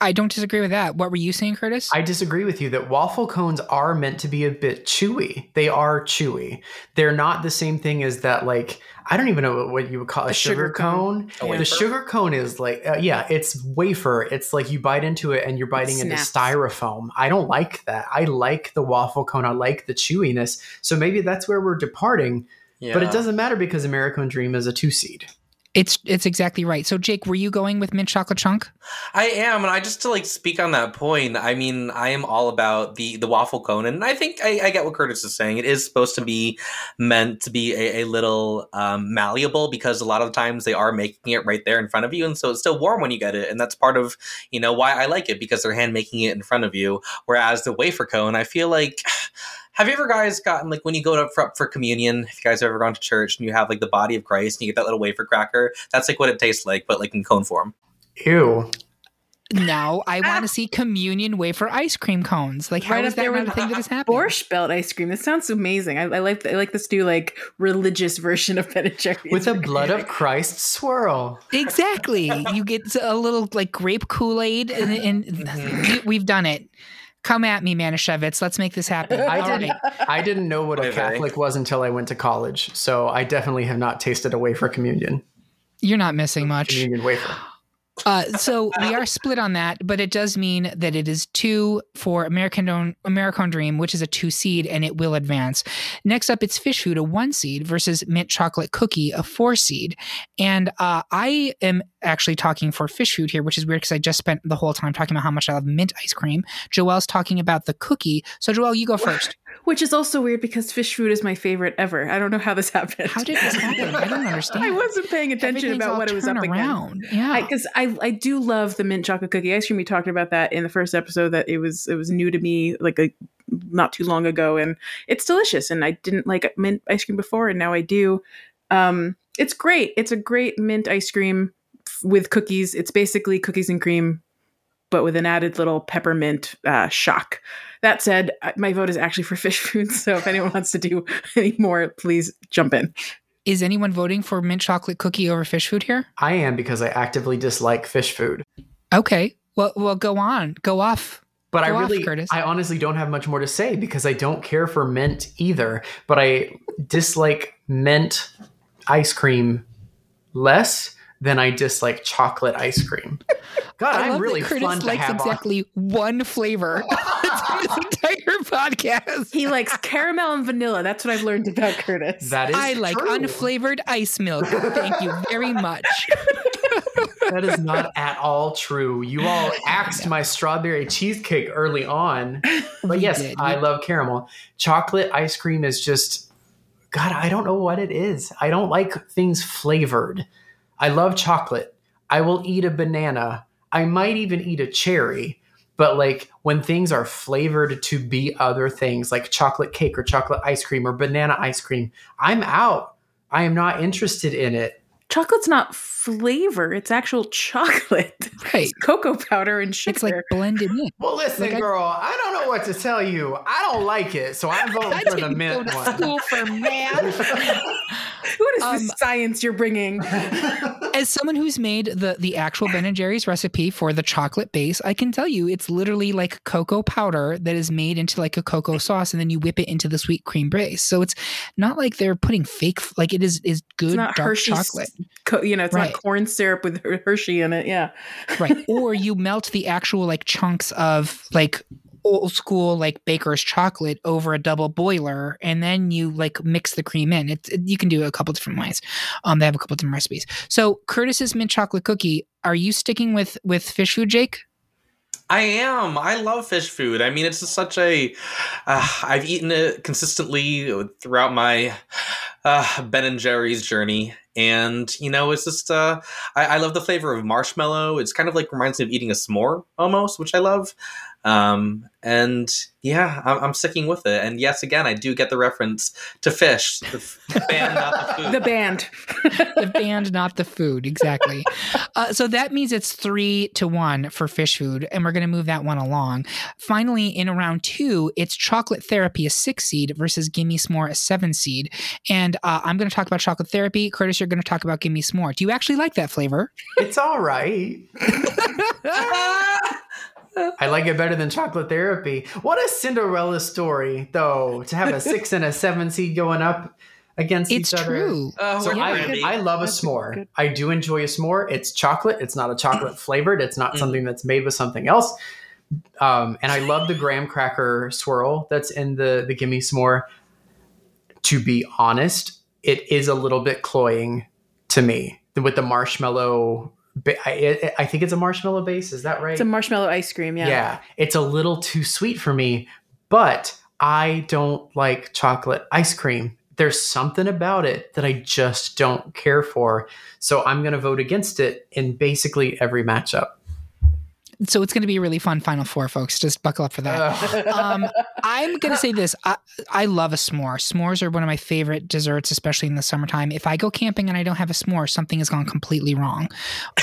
I, don't disagree with that. What were you saying, Curtis? I disagree with you that waffle cones are meant to be a bit chewy. They are chewy. They're not the same thing as that, like, I don't even know what you would call a sugar, sugar, cone. cone. The sugar cone is like, uh, yeah, it's wafer. It's like you bite into it and you're biting into styrofoam. I don't like that. I like the waffle cone. I like the chewiness. So maybe that's where we're departing. Yeah. But it doesn't matter because Americone Dream is a two seed. It's it's exactly right. So Jake, were you going with mint chocolate chunk? I am, and I just to like speak on that point. I mean, I am all about the the waffle cone, and I think I, I get what Curtis is saying. It is supposed to be meant to be a, a little um, malleable because a lot of times they are making it right there in front of you, and so it's still warm when you get it, and that's part of you know why I like it because they're hand making it in front of you. Whereas the wafer cone, I feel like have you ever guys gotten like when you go to for, for communion? If you guys have ever gone to church and you have like the body of Christ and you get that little wafer cracker, that's like what it tastes like, but like in cone form. Ew. Now I want to see communion wafer ice cream cones. Like, how right is that not a thing that is happening? Borscht Belt ice cream. This sounds amazing. I, I like I like this new like religious version of Ben and Jerry's with a blood of Christ swirl. Exactly. you get a little like grape Kool Aid, and, and mm-hmm. we've done it. Come at me, Manischewitz. Let's make this happen. I didn't. I didn't know what a Catholic was until I went to college, so I definitely have not tasted a wafer communion. You're not missing much. Communion wafer. Uh, so we are split on that, but it does mean that it is two for American Americone Dream, which is a two seed, and it will advance. Next up, it's Fish Food, a one seed, versus Mint Chocolate Cookie, a four seed. And uh, I am actually talking for Fish Food here, which is weird because I just spent the whole time talking about how much I love mint ice cream. Joelle's talking about the cookie. So Joelle, you go first. Which is also weird because fish Food is my favorite ever. I don't know how this happened. How did this happen? I don't understand. I wasn't paying attention about what it was up around. Against. Yeah, because I, I, I do love the mint chocolate cookie ice cream. We talked about that in the first episode. That it was it was new to me like a not too long ago, and it's delicious. And I didn't like mint ice cream before, and now I do. Um, it's great. It's a great mint ice cream with cookies. It's basically cookies and cream but with an added little peppermint uh, shock. That said, my vote is actually for fish Food. So if anyone wants to do any more, please jump in. Is anyone voting for mint chocolate cookie over fish Food here? I am because I actively dislike fish Food. Okay. Well, well, go on, go off. But go I really, off, Curtis. I honestly don't have much more to say because I don't care for mint either. But I dislike mint ice cream less than I dislike chocolate ice cream. God, I am really that Curtis fun to likes have exactly on. one flavor. That's in this entire podcast. He likes caramel and vanilla. That's what I've learned about Curtis. That is I like true. unflavored ice milk. Thank you very much. that is not at all true. You all axed my strawberry cheesecake early on. But yes. I love caramel. Chocolate ice cream is just God, I don't know what it is. I don't like things flavored. I love chocolate. I will eat a banana. I might even eat a cherry. But like when things are flavored to be other things, like chocolate cake or chocolate ice cream or banana ice cream, I'm out. I am not interested in it. Chocolate's not flavor; it's actual chocolate. Right. It's cocoa powder and sugar. It's like blended in. Well, listen, Like I- girl, I don't know what to tell you. I don't like it, so I'm voting I for the didn't go mint to one. school for math. what is Um, this science you're bringing? As someone who's made the the actual Ben and Jerry's recipe for the chocolate base, I can tell you it's literally like cocoa powder that is made into like a cocoa sauce, and then you whip it into the sweet cream base. So it's not like they're putting fake. Like it is is good it's not dark Hershey's, chocolate, Co- you know, it's Right. not corn syrup with Hershey in it. Yeah. right? or you melt the actual like chunks of like old school like baker's chocolate over a double boiler and then you like mix the cream in it, it- you can do it a couple different ways um they have a couple different recipes so curtis's mint chocolate cookie are you sticking with with fish Food jake I am. I love fish food. I mean, it's such a. Uh, I've eaten it consistently throughout my uh, Ben and Jerry's journey, and you know, it's just. Uh, I, I love the flavor of marshmallow. It's kind of like reminds me of eating a s'more almost, which I love. Um, and yeah, I'm, I'm sticking with it. And yes, again, I do get the reference to fish, the f- band, not the food. The band. the band not the food exactly uh, so that means it's three to one for fish Food and we're going to move that one along finally in round two it's chocolate therapy a six seed versus gimme s'more a seven seed and uh, i'm going to talk about chocolate therapy curtis you're going to talk about gimme s'more do you actually like that flavor It's all right. I like it better than chocolate therapy. What a Cinderella story, though, to have a six and a seven seed going up against it's each other. true Oh, So we're I, I love a s'more. good. I do enjoy a s'more. It's chocolate. It's not a chocolate flavored. It's not Mm. something that's made with something else. Um, and I love the graham cracker swirl that's in the the gimme s'more. To be honest, it is a little bit cloying to me with the marshmallow. I think it's a marshmallow base. Is that right? It's a marshmallow ice cream. Yeah. yeah, it's a little too sweet for me, but I don't like chocolate ice cream. There's something about it that I just don't care for. So I'm going to vote against it in basically every matchup. So it's going to be a really fun final four folks just buckle up for that um, I'm gonna say this. I, I love a s'more. S'mores are one of my favorite desserts, especially in the summertime. If I go camping and I don't have a s'more, something has gone completely wrong.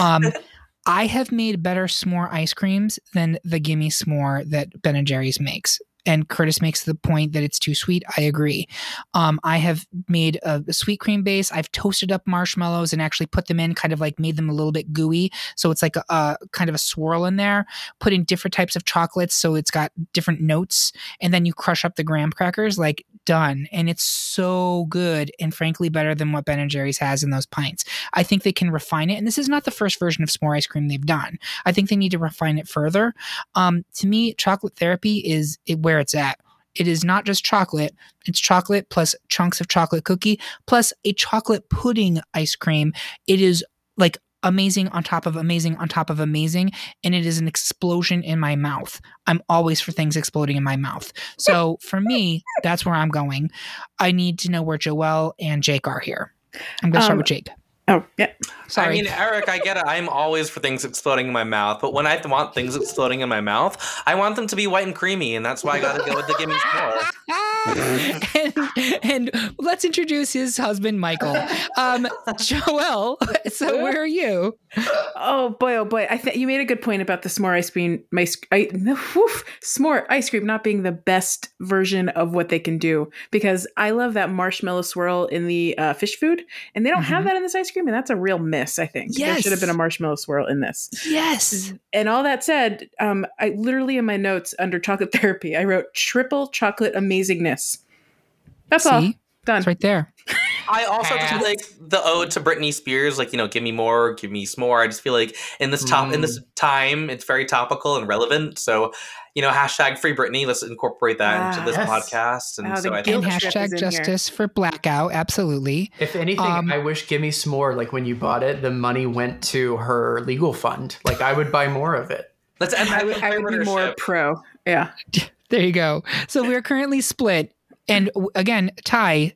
Um, I have made better s'more ice creams than the gimme s'more that Ben and Jerry's makes. And Curtis makes the point that it's too sweet. I agree. Um, I have made a, a, sweet cream base. I've toasted up marshmallows and actually put them in, kind of like made them a little bit gooey, so it's like a, a kind of a swirl in there. Put in different types of chocolates, so it's got different notes, and then you crush up the graham crackers. Like done, and it's so good, and frankly better than what Ben and Jerry's has in those pints. I think they can refine it, and this is not the first version of s'more ice cream they've done. I think they need to refine it further. Um, to me, chocolate therapy is where it's at. It is not just chocolate, it's chocolate plus chunks of chocolate cookie plus a chocolate pudding ice cream. It is like amazing on top of amazing on top of amazing and it is an explosion in my mouth. I'm always for things exploding in my mouth. So for me that's where i'm going. I need to know where Joelle and jake are here. I'm going to start um, with jake Oh, yeah. Sorry. I mean, Eric, I get it. I'm always for things exploding in my mouth, but when I want things exploding in my mouth, I want them to be white and creamy, and that's why I got to go with the gimme more. and, and let's introduce his husband, Michael. Um, Joelle, so where are you? Oh boy, oh boy! I think you made a good point about the s'more ice cream. My, I, woof, s'more ice cream not being the best version of what they can do because I love that marshmallow swirl in the uh, fish food, and they don't mm-hmm. have that in this ice cream, and that's a real miss. I think yes. there should have been a marshmallow swirl in this. Yes. And all that said, um, I literally in my notes under chocolate therapy, I wrote triple chocolate amazingness. That's See? all. Done. It's right there. I also just like the ode to Britney Spears, like you know, give me more, give me some more. I just feel like in this top mm. in this mm. time, it's very topical and relevant. So, you know, hashtag free Britney. Let's incorporate that ah, into this yes. podcast. And oh, so I think and hashtag justice here. for blackout. Absolutely. If anything, um, I wish give me some more. Like when you bought it, the money went to her legal fund. Like I would buy more of it. Let's end. I would, I would be more pro. Yeah. There you go. So we're currently split. And again, Ty,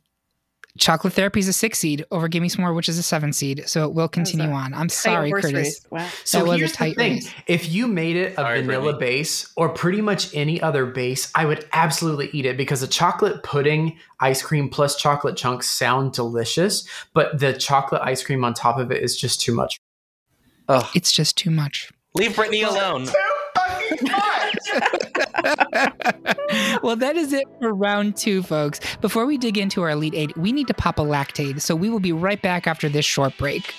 Chocolate Therapy is a six seed over Gimme Some More, which is a seven seed. So it will continue on. I'm sorry, Curtis. Wow. So that here's the thing: race. if you made it a sorry, vanilla Britney. base or pretty much any other base, I would absolutely eat it because a chocolate pudding ice cream plus chocolate chunks sound delicious, but the chocolate ice cream on top of it is just too much. Oh, it's just too much. Leave Britney alone. well, that is it for round two, folks. Before we dig into our Elite Eight, we need to pop a Lactaid, So we will be right back after this short break.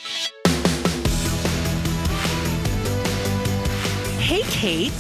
Hey, Kate.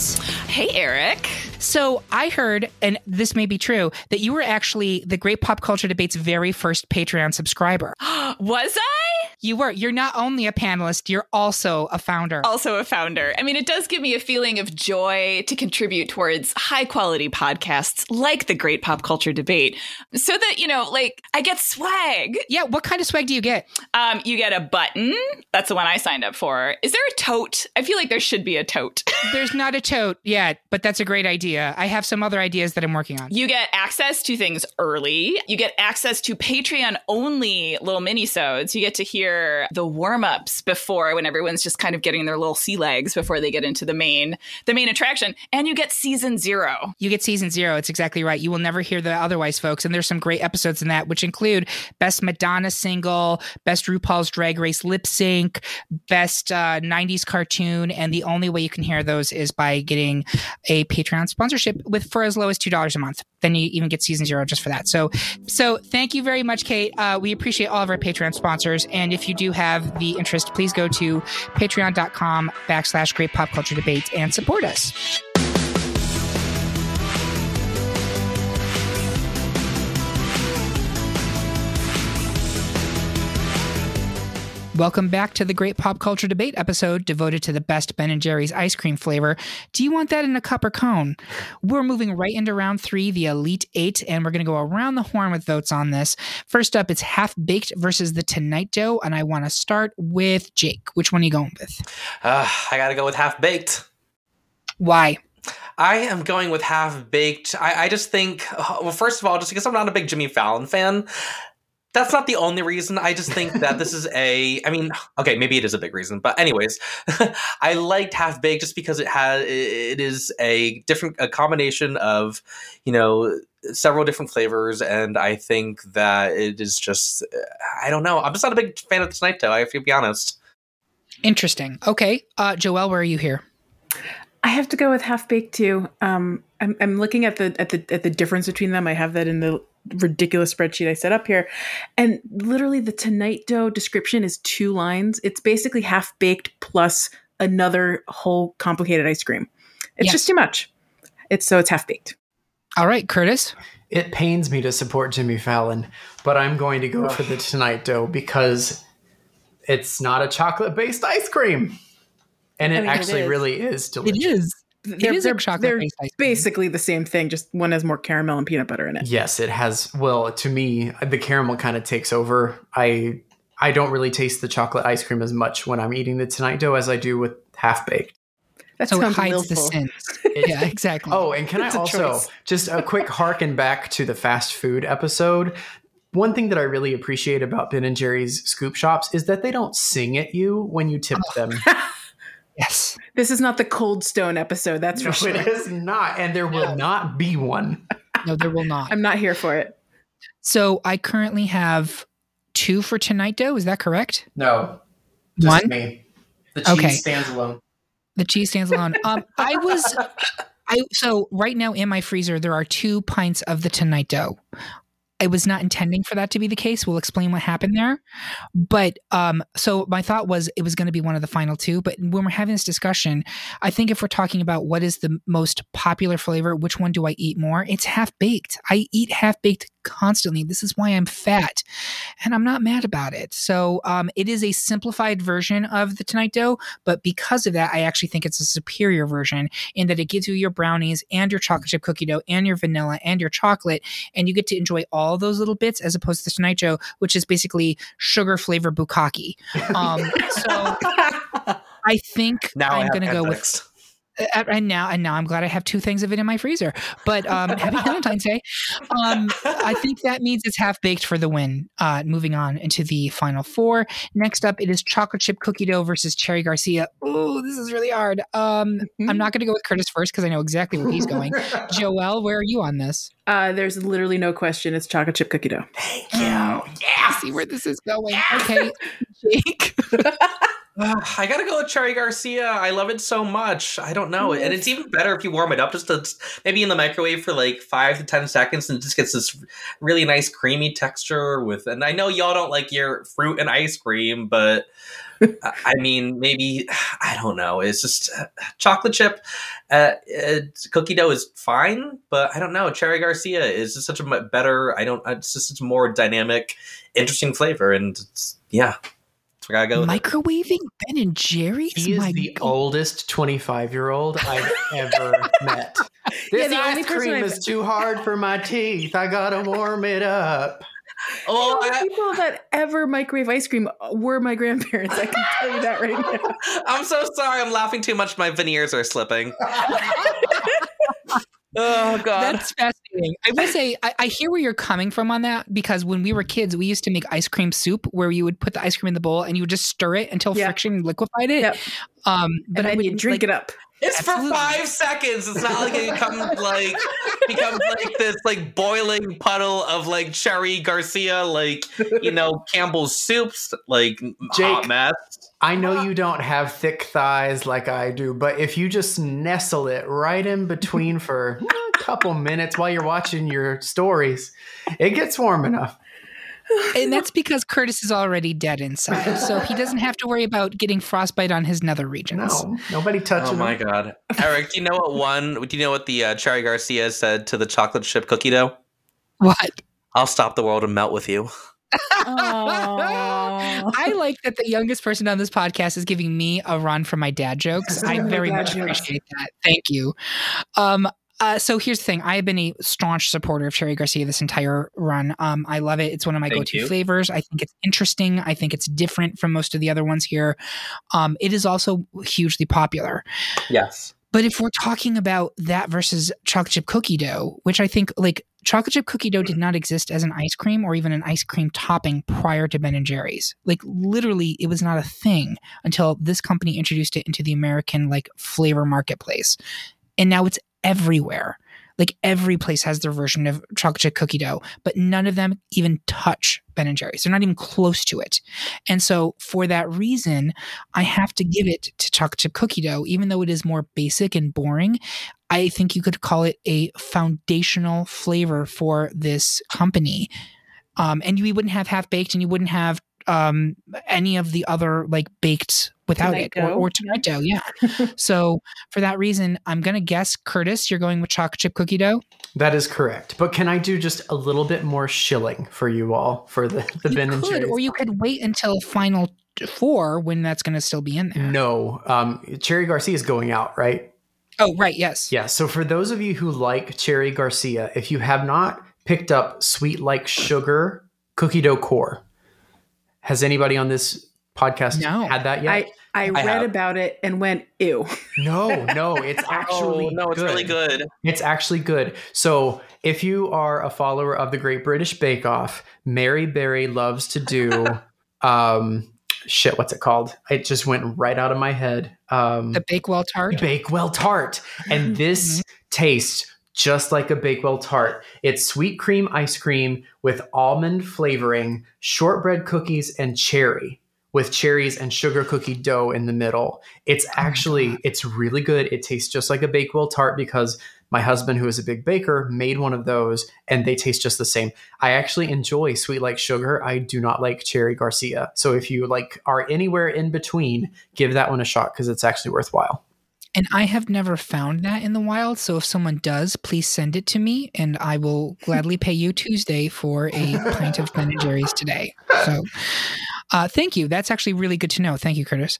Hey, Eric. So I heard, and this may be true, that you were actually the Great Pop Culture Debate's very first Patreon subscriber. Was I? You were. You're not only a panelist, you're also a founder. Also a founder. I mean, it does give me a feeling of joy to contribute towards high quality podcasts like the Great Pop Culture Debate so that, you know, like I get swag. Yeah. What kind of swag do you get? Um, you get a button. That's the one I signed up for. Is there a tote? I feel like there should be a tote. There's not a tote yet, but that's a great idea. I have some other ideas that I'm working on. You get access to things early. You get access to Patreon only little mini-sodes. You get to hear hear the warm-ups before when everyone's just kind of getting their little sea legs before they get into the main the main attraction and you get season 0. You get season 0. It's exactly right. You will never hear the otherwise folks and there's some great episodes in that which include best Madonna single, best RuPaul's Drag Race lip sync, best uh, 90s cartoon and the only way you can hear those is by getting a Patreon sponsorship with for as low as $2 a month. Then you even get season 0 just for that. So so thank you very much Kate. Uh, we appreciate all of our Patreon sponsors and if you do have the interest, please go to patreon.com backslash great pop culture debate and support us. Welcome back to the Great Pop Culture Debate episode devoted to the best Ben and Jerry's ice cream flavor. Do you want that in a cup or cone? We're moving right into round three, the Elite Eight, and we're going to go around the horn with votes on this. First up, it's Half Baked versus the Tonight Dough, and I want to start with Jake. Which one are you going with? Uh, I got to go with Half Baked. Why? I am going with half baked. I, I, just think, well, first of all, just because I'm not a big Jimmy Fallon fan, that's not the only reason. I just think that this is a. I mean, okay, maybe it is a big reason, but anyways, I liked Half Baked just because it has it is a different a combination of you know several different flavors, and I think that it is just I don't know. I'm just not a big fan of Tonight Dough. I have to be honest. Interesting. Okay, uh, Joelle, where are you here? I have to go with half baked too. Um, I'm, I'm looking at the at the at the difference between them. I have that in the ridiculous spreadsheet I set up here, and literally the tonight dough description is two lines. It's basically half baked plus another whole complicated ice cream. It's yes. just too much. It's so it's half baked. All right, Curtis. It pains me to support Jimmy Fallon, but I'm going to go for the tonight dough because it's not a chocolate based ice cream. And it I mean, actually it really is delicious. It is. They're, it is they're, they're basically the same thing, just one has more caramel and peanut butter in it. Yes, it has. Well, to me, the caramel kind of takes over. I I don't really taste the chocolate ice cream as much when I'm eating the tonight dough as I do with half baked. That so it hides willful. the sins. yeah, exactly. Oh, and can I also just a quick harken back to the fast food episode? One thing that I really appreciate about Ben and Jerry's scoop shops is that they don't sing at you when you tip oh. them. yes. This is not the Cold Stone episode, that's no, for sure. It is not, and there will not be one. No, there will not. I'm not here for it. So I currently have two for tonight dough. Is that correct? No. One? Me. The cheese okay. stands alone. The cheese stands alone. Um, I was, I so right now in my freezer there are two pints of the tonight dough. I was not intending for that to be the case. We'll explain what happened there. But um, so my thought was it was going to be one of the final two. But when we're having this discussion, I think if we're talking about what is the most popular flavor, which one do I eat more? It's half baked. I eat half baked constantly. This is why I'm fat, and I'm not mad about it. So um, it is a simplified version of the Tonight Dough, but because of that, I actually think it's a superior version in that it gives you your brownies and your chocolate chip cookie dough and your vanilla and your chocolate, and you get to enjoy all those little bits as opposed to the Tonight Dough, which is basically sugar flavor bukkake. Um, so I think now I'm going to go with and now and now I'm glad I have two things of it in my freezer. But um, happy Valentine's Day. Um, I think that means it's half baked for the win. Uh, moving on into the final four. Next up, it is chocolate chip cookie dough versus Cherry Garcia. Oh, this is really hard. Um, mm-hmm. I'm not going to go with Curtis first because I know exactly where he's going. Joelle, where are you on this? Uh, there's literally no question. It's chocolate chip cookie dough. Thank you. Yeah. I see where this is going. Okay, Jake. Uh, I gotta go with Cherry Garcia. I love it so much. I don't know, and it's even better if you warm it up just to, maybe in the microwave for like five to ten seconds, and it just gets this really nice creamy texture. With and I know y'all don't like your fruit and ice cream, but I mean maybe I don't know. It's just uh, chocolate chip uh, cookie dough is fine, but I don't know. Cherry Garcia is just such a better. I don't. It's just such a more dynamic, interesting flavor, and yeah. I gotta go. Microwaving Ben and Jerry's. He is My the God. oldest twenty-five-year-old I've ever met. This yeah, ice cream is too hard for my teeth. I gotta warm it up. Oh, the people that ever microwave ice cream uh, were my grandparents. I can tell you that right now. I'm so sorry. I'm laughing too much. My veneers are slipping. Oh god, that's fascinating. I will say I, I, hear where you're coming from on that because when we were kids, we used to make ice cream soup where you would put the ice cream in the bowl and you would just stir it until friction liquefied it. Yep. Um, but and then you drink like, it up. It's Absolutely. for five seconds. It's not like it becomes like becomes like this like boiling puddle of like Cherry Garcia, like you know Campbell's soups, like Jake, mess. I know you don't have thick thighs like I do, but if you just nestle it right in between for a couple minutes while you're watching your stories, it gets warm enough and that's because Curtis is already dead inside, so he doesn't have to worry about getting frostbite on his nether regions. No, nobody touches. Oh my him. god, Eric, do you know what one? Do you know what the uh, Cherry Garcia said to the chocolate chip cookie dough? What? I'll stop the world and melt with you. I like that the youngest person on this podcast is giving me a run for my dad jokes. I very much appreciate that. Thank you. Um, uh, so here's the thing: I have been a staunch supporter of Cherry Garcia this entire run. Um, I love it. It's one of my Thank go-to you. flavors. I think it's interesting. I think it's different from most of the other ones here. Um, it is also hugely popular. Yes. But if we're talking about that versus chocolate chip cookie dough, which I think like chocolate chip cookie dough did not exist as an ice cream or even an ice cream topping prior to Ben and Jerry's. Like literally, it was not a thing until this company introduced it into the American like flavor marketplace, and now it's everywhere. Like every place has their version of chocolate chip cookie dough, but none of them even touch Ben and Jerry's. They're not even close to it. And so for that reason, I have to give it to chocolate chip cookie dough, even though it is more basic and boring. I think you could call it a foundational flavor for this company. Um, and we wouldn't have half baked and you wouldn't have um, any of the other like baked without tonight it or, or, tonight dough. Yeah. so for that reason, I'm going to guess, Curtis, you're going with chocolate chip cookie dough. That is correct. But can I do just a little bit more shilling for you all for the, the you Ben could, and Jerry's? Or you could wait until final four when that's going to still be in there. No. Um, Cherry Garcia is going out, right? Oh, right. Yes. Yeah. So for those of you who like Cherry Garcia, if you have not picked up Sweet Like Sugar Cookie Dough Core, has anybody on this podcast no. had that yet? I, I, I read have. about it and went, ew. No, no, it's actually oh, no, it's good. really good. It's actually good. So if you are a follower of the Great British Bake Off, Mary Berry loves to do um shit, what's it called? It just went right out of my head. Um the Bakewell tart. Bakewell tart. And this mm-hmm. Just like a Bakewell tart. It's sweet cream ice cream with almond flavoring, shortbread cookies, and cherry with cherries and sugar cookie dough in the middle. It's oh actually it's really good. It tastes just like a Bakewell tart because my husband, who is a big baker, made one of those and they taste just the same. I actually enjoy sweet like sugar. I do not like cherry Garcia. So if you like are anywhere in between, give that one a shot because it's actually worthwhile. And I have never found that in the wild. So if someone does, please send it to me and I will gladly pay you Tuesday for a pint of Ben and Jerry's today. So uh, thank you. That's actually really good to know. Thank you, Curtis.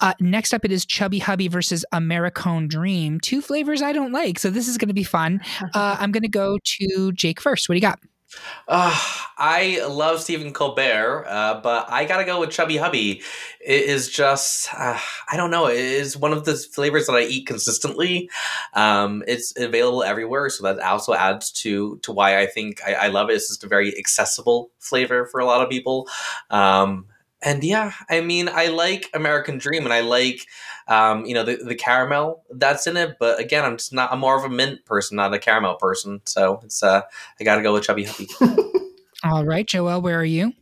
Uh, next up, it is Chubby Hubby versus Americone Dream. Two flavors I don't like, so this is going to be fun. Uh, I'm going to go to Jake first. What do you got? Uh, I love Stephen Colbert, uh, but I gotta go with Chubby Hubby. It is just, uh, I don't know, it is one of the flavors that I eat consistently. Um, it's available everywhere, so that also adds to to why I think I, I love it. It's just a very accessible flavor for a lot of people. Um, and yeah, I mean, I like Americone Dream, and I like, um, you know, the, the caramel that's in it. But again, I'm just not. I'm more of a mint person, not a caramel person. So it's uh, I got to go with Chubby Hubby. All right, Joelle, where are you?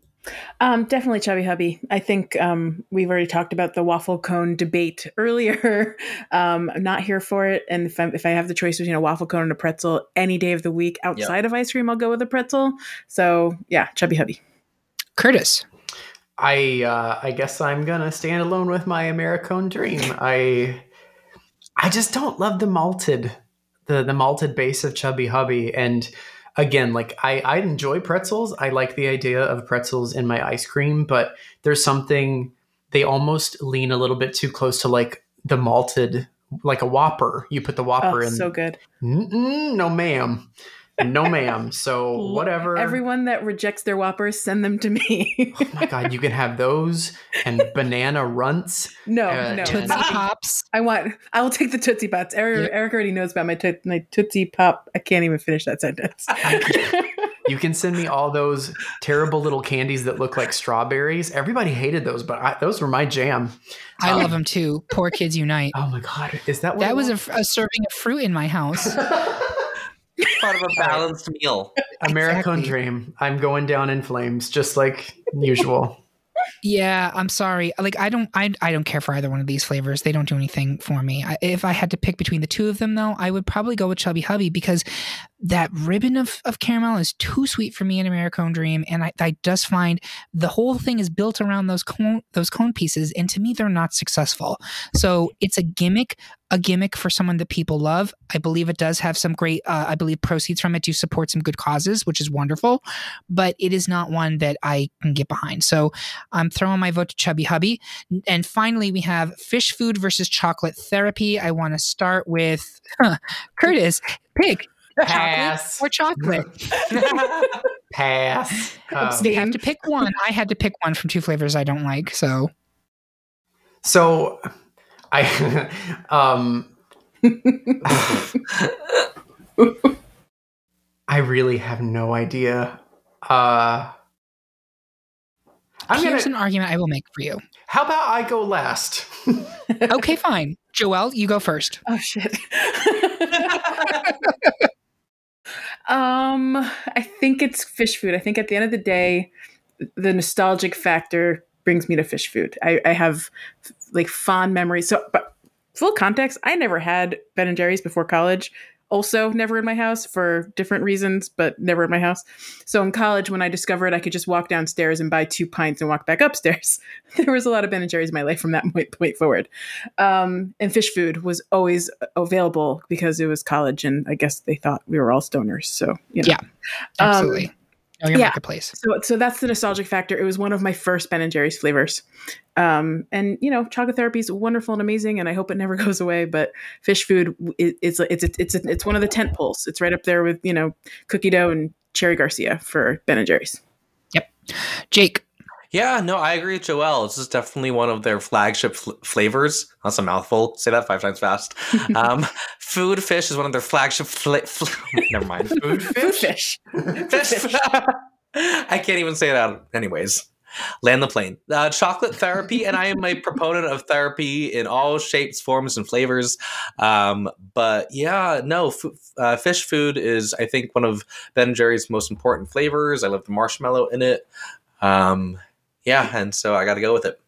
Um, definitely Chubby Hubby. I think um, we've already talked about the waffle cone debate earlier. um, I'm not here for it, and if, if, i have the choice between a waffle cone and a pretzel any day of the week outside yep. of ice cream, I'll go with a pretzel. So yeah, Chubby Hubby. Curtis. I uh, I guess I'm gonna stand alone with my Americone dream. I I just don't love the malted the the malted base of Chubby Hubby. And again, like I I enjoy pretzels. I like the idea of pretzels in my ice cream, but there's something they almost lean a little bit too close to like the malted like a Whopper. You put the Whopper oh, in. So good. Mm-mm, no, ma'am no ma'am. So whatever. everyone that rejects their whoppers send them to me. Oh my god you can have those and banana runts no uh, no. Tootsie pops. I want i will take the tootsie pops. Eric, yep. eric already knows about my, to- my tootsie pop. I can't even finish that sentence. You can send me all those terrible little candies that look like strawberries. Everybody hated those but I, those were my jam. I um, love them too. Poor kids unite. Oh my god, is that that was a, a, serving of fruit in my house? Part of a balanced meal. American exactly. dream. I'm going down in flames, just like usual. Yeah, I'm sorry. Like I don't I, I don't care for either one of these flavors. They don't do anything for me. I, if I had to pick between the two of them though, I would probably go with Chubby Hubby because that ribbon of, of caramel is too sweet for me in Americone Dream, and I, I just find the whole thing is built around those cone those cone pieces, and to me they're not successful. So it's a gimmick, a gimmick for someone that people love. I believe it does have some great. Uh, I believe proceeds from it do support some good causes, which is wonderful, but it is not one that I can get behind. So I'm throwing my vote to Chubby Hubby. And finally, we have fish food versus chocolate therapy. I want to start with huh, Curtis. Pick Pass. or chocolate. Pass. Um, they have to pick one. I had to pick one from two flavors I don't like. So, so I um I really have no idea. Uh I'm here's gonna, an argument I will make for you. How about I go last? okay, fine. Joelle, you go first. Oh shit. um, I think it's fish food. I think at the end of the day, the nostalgic factor brings me to fish food. I, I have like fond memories. So, but full context, I never had Ben and Jerry's before college also never in my house for different reasons, but never in my house. So in college, when I discovered I could just walk downstairs and buy two pints and walk back upstairs, there was a lot of Ben and Jerry's in my life from that point, point forward. Um, and fish food was always available because it was college, and I guess they thought we were all stoners. So you know. yeah, absolutely. Um, Oh, your yeah. marketplace. So, so that's the nostalgic factor. It was one of my first Ben and Jerry's flavors, um, and you know, chocolate therapy is wonderful and amazing, and I hope it never goes away. But fish food, it, it's it's it's it's it's one of the tent poles. It's right up there with you know cookie dough and cherry Garcia for Ben and Jerry's. Yep, Jake. Yeah, no, I agree with Joelle. This is definitely one of their flagship fl- flavors. That's a mouthful. Say that five times fast. um, food fish is one of their flagship. Fl- fl- Never mind. Food fish. Food fish. fish. I can't even say that. Anyways, land the plane. Uh, chocolate therapy, and I am a proponent of therapy in all shapes, forms, and flavors. Um, but yeah, no, f- uh, fish food is, I think, one of Ben and Jerry's most important flavors. I love the marshmallow in it. Um, yeah, and so I got to go with it.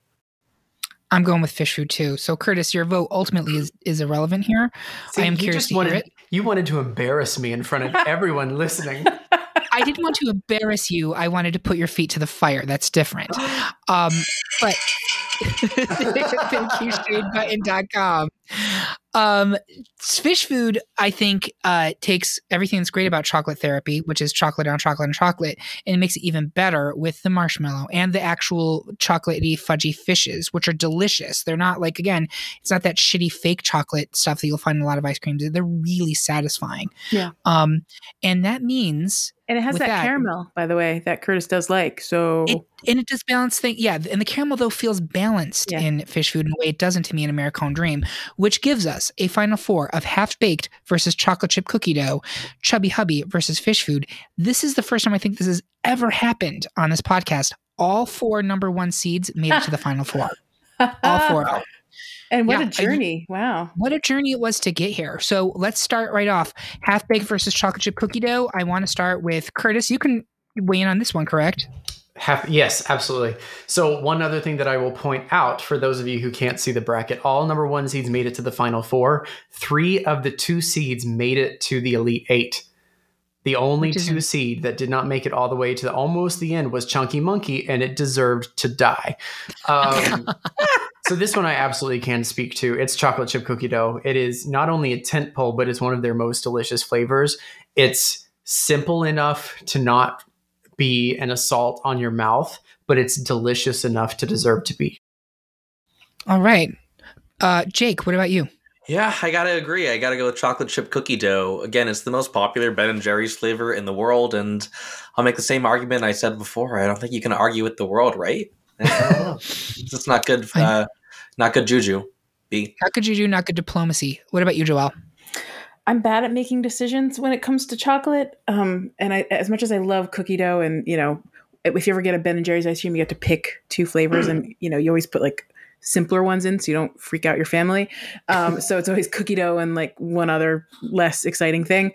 I'm going with fish food too. So Curtis, your vote ultimately is, is irrelevant here. See, I am curious to wanted, hear it. You wanted to embarrass me in front of everyone listening. I didn't want to embarrass you. I wanted to put your feet to the fire. That's different. Um, but thank you, shadebutton.com. Um, fish food, I think, uh, takes everything that's great about chocolate therapy, which is chocolate on chocolate and chocolate, and it makes it even better with the marshmallow and the actual chocolatey, fudgy fishes, which are delicious. They're not like, again, it's not that shitty fake chocolate stuff that you'll find in a lot of ice creams. They're really satisfying. Yeah. Um, and that means and it has that, that, caramel, by the way, that Curtis does like. So it, and it does balance thing. Yeah, and the caramel though feels balanced yeah. in fish food in a way it doesn't to me in Americone Dream, which gives us a final four of half baked versus chocolate chip cookie dough, chubby hubby versus fish food. This is the first time I think this has ever happened on this podcast. All four number one seeds made it to the final four. All four. And what yeah, a journey. I, wow. What a journey it was to get here. So let's start right off. Half baked versus chocolate chip cookie dough. I want to start with Curtis. You can weigh in on this one, correct? Half, yes, absolutely. So one other thing that I will point out for those of you who can't see the bracket, all number one seeds made it to the final four. Three of the two seeds made it to the elite eight. The only two seed that did not make it all the way to the, almost the end was Chunky Monkey, and it deserved to die. Um, so this one I absolutely can speak to. It's chocolate chip cookie dough. It is not only a tent pole, but it's one of their most delicious flavors. It's simple enough to not be an assault on your mouth, but it's delicious enough to deserve to be. All right. Uh, Jake, what about you? Yeah, I gotta agree. I gotta go with chocolate chip cookie dough. Again, it's the most popular Ben and Jerry's flavor in the world, and I'll make the same argument I said before. I don't think you can argue with the world, right? It's not good. Uh, not good juju. B. Not good juju. Not good diplomacy. What about you, Joelle? I'm bad at making decisions when it comes to chocolate. Um, and I, as much as I love cookie dough, and you know, if you ever get a Ben and Jerry's ice cream, you get to pick two flavors, and you know, you always put like simpler ones in so you don't freak out your family. Um, so it's always cookie dough and like one other less exciting thing.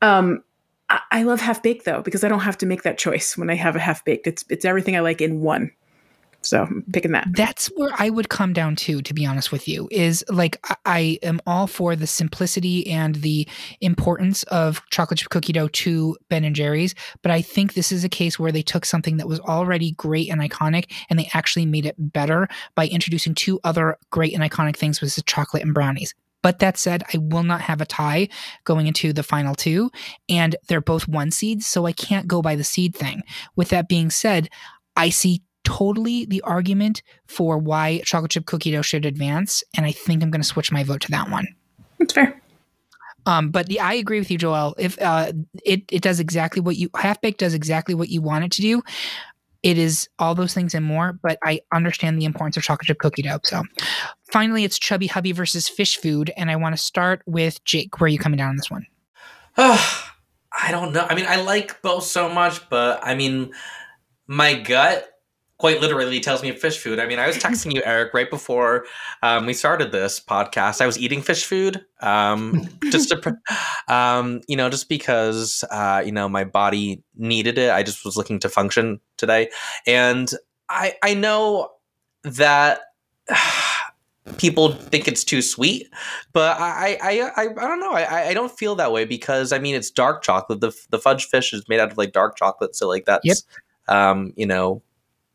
Um, I, I love half baked though because I don't have to make that choice when I have a half baked. It's it's everything I like in one. So I'm picking that. That's where I would come down to, to be honest with you, is like I am all for the simplicity and the importance of chocolate chip cookie dough to Ben and Jerry's. But I think this is a case where they took something that was already great and iconic and they actually made it better by introducing two other great and iconic things, which is chocolate and brownies. But that said, I will not have a tie going into the final two, and they're both one seeds, so I can't go by the seed thing. With that being said, I see totally the argument for why chocolate chip cookie dough should advance, and I think I'm going to switch my vote to that one. That's fair. Um, but the, I agree with you, Joelle. If uh, it it does exactly what you half baked does exactly what you want it to do. It is all those things and more, but I understand the importance of chocolate chip cookie dough. So, finally, it's Chubby Hubby versus Fish Food, and I want to start with Jake. Where are you coming down on this one? I don't know. I mean, I like both so much, but I mean, my gut quite literally tells me fish food. I mean, I was texting you, Eric, right before um, we started this podcast. I was eating fish food, um, just to, um, you know, just because uh, you know my body needed it. I just was looking to function today, and I I know that. people think it's too sweet, but I I I, I don't know. I I don't feel that way because I mean it's dark chocolate. The the fudge fish is made out of like dark chocolate, so like that's yep. um you know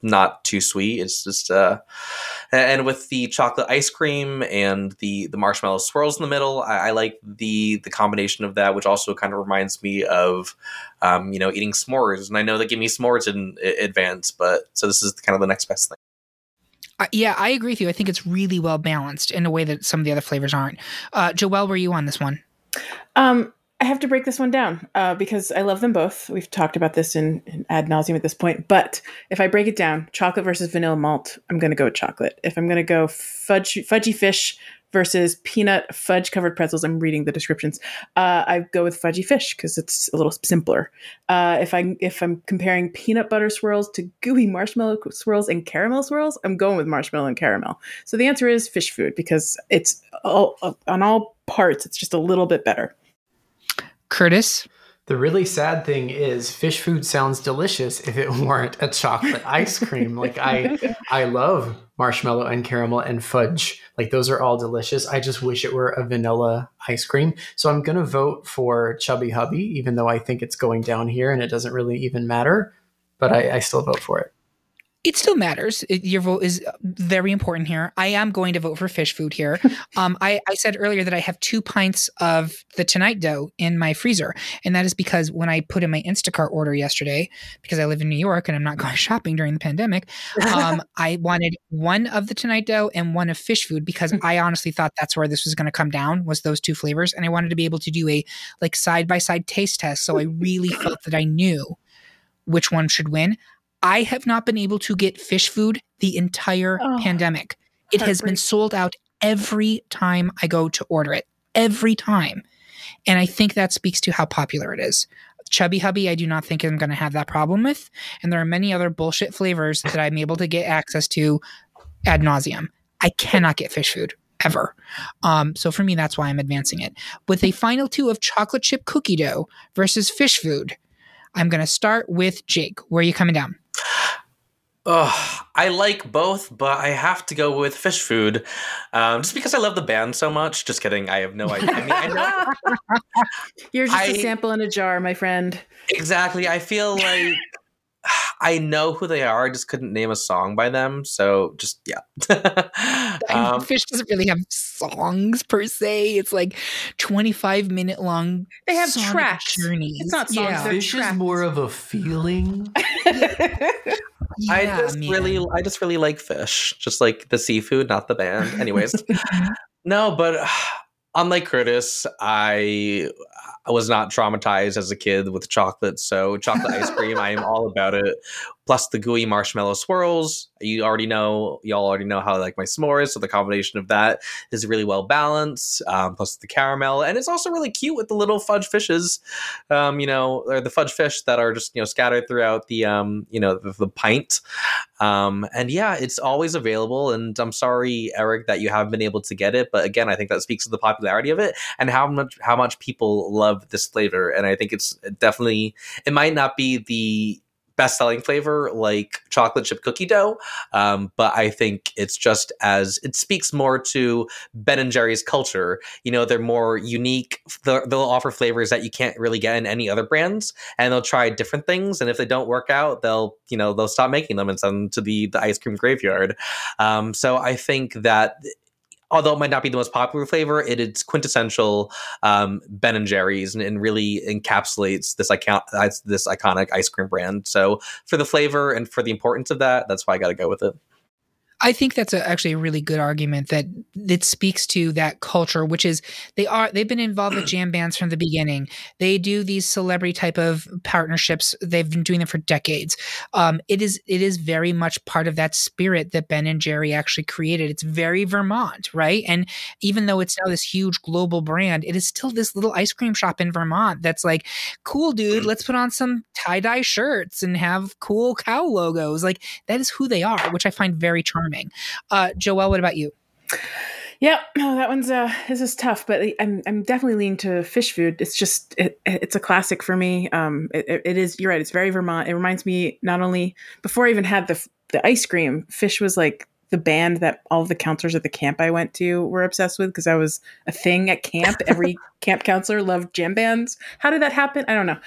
not too sweet. It's just uh, and with the chocolate ice cream and the the marshmallow swirls in the middle, I, I like the the combination of that, which also kind of reminds me of um, you know eating s'mores. And I know they give me s'mores in, in advance, but so this is kind of the next best thing. Uh, yeah, I agree with you. I think it's really well balanced in a way that some of the other flavors aren't. Uh, Joelle, were you on this one? Um, I have to break this one down uh, because I love them both. We've talked about this in, in ad nauseum at this point. But if I break it down, chocolate versus vanilla malt, I'm going to go with chocolate. If I'm going to go fudge, fudgy fish versus peanut fudge covered pretzels, I'm reading the descriptions. Uh, I go with fudgy fish because it's a little simpler. Uh, if I if I'm comparing peanut butter swirls to gooey marshmallow swirls and caramel swirls, I'm going with marshmallow and caramel. So the answer is fish food because it's all, on all parts. It's just a little bit better. Curtis? The really sad thing is Phish Food sounds delicious if it weren't a chocolate ice cream. Like I I love marshmallow and caramel and fudge. Like those are all delicious. I just wish it were a vanilla ice cream. So I'm going to vote for Chubby Hubby even though I think it's going down here and it doesn't really even matter, but I, I still vote for it it still matters. It, your vote is very important here. I am going to vote for Phish Food here. um, I, I, said earlier that I have two pints of the Tonight dough in my freezer, and that is because when I put in my Instacart order yesterday, because I live in New York and I'm not going shopping during the pandemic, um, I wanted one of the Tonight dough and one of Phish Food because I honestly thought that's where this was going to come down was those two flavors, and I wanted to be able to do a like side by side taste test, so I really felt that I knew which one should win. I have not been able to get Phish Food the entire oh, pandemic. It has been sold out every time I go to order it. Every time. And I think that speaks to how popular it is. Chubby Hubby, I do not think I'm going to have that problem with. And there are many other bullshit flavors that I'm able to get access to ad nauseum. I cannot get Phish Food ever. Um, so for me, that's why I'm advancing it. With a final two of chocolate chip cookie dough versus Phish Food, I'm going to start with Jake. Where are you coming down? Oh, I like both, but I have to go with Phish Food, um, just because I love the band so much. Just kidding. I have no idea. I mean, I know, You're just I, a sample in a jar, my friend. Exactly. I feel like I know who they are. I just couldn't name a song by them. So just yeah. um, Phish doesn't really have songs per se. It's like twenty five minute long. They have tracks. Journeys. It's not songs. Yeah. Phish tracks. is more of a feeling. yeah, I just man. really, I just really like fish. Just like the seafood, not the band. Anyways, no, but unlike Curtis, I I was not traumatized as a kid with chocolate. So chocolate ice cream, I am all about it. Plus the gooey marshmallow swirls. You already know, y'all already know how I like my s'mores. So the combination of that is really well balanced. Um, plus the caramel, and it's also really cute with the little fudge fishes. Um, you know, or the fudge fish that are just you know scattered throughout the um, you know the, the pint. Um, and yeah, it's always available. And I'm sorry, Eric, that you haven't been able to get it. But again, I think that speaks to the popularity of it and how much how much people love love this flavor, and I think it's definitely it might not be the best selling flavor like chocolate chip cookie dough. Um, but I think it's just as it speaks more to Ben and Jerry's culture. You know, they're more unique. They'll, they'll, offer flavors that you can't really get in any other brands, and they'll try different things. And if they don't work out, they'll you know they'll stop making them and send them to the the ice cream graveyard. Um, so I think that although it might not be the most popular flavor, it is quintessential um, Ben and Jerry's and, and, really encapsulates this icon this iconic ice cream brand. So for the flavor and for the importance of that, that's why I got to go with it. I think that's a, actually a really good argument that it speaks to that culture, which is they are they've been involved with jam bands from the beginning. They do these celebrity type of partnerships. They've been doing them for decades. Um, it is it is very much part of that spirit that Ben and Jerry actually created. It's very Vermont, right? And even though it's now this huge global brand, it is still this little ice cream shop in Vermont that's like, cool, dude. Let's put on some tie dye shirts and have cool cow logos. Like that is who they are, which I find very charming. Uh, Joelle, what about you? Yeah, no, that one's uh, this is tough, but I'm I'm definitely leaning to Phish Food. It's just it, it's a classic for me. Um, it, it is. You're right. It's very Vermont. It reminds me not only before I even had the the ice cream. Phish was like the band that all the counselors at the camp I went to were obsessed with because I was a thing at camp. Every camp counselor loved jam bands. How did that happen? I don't know.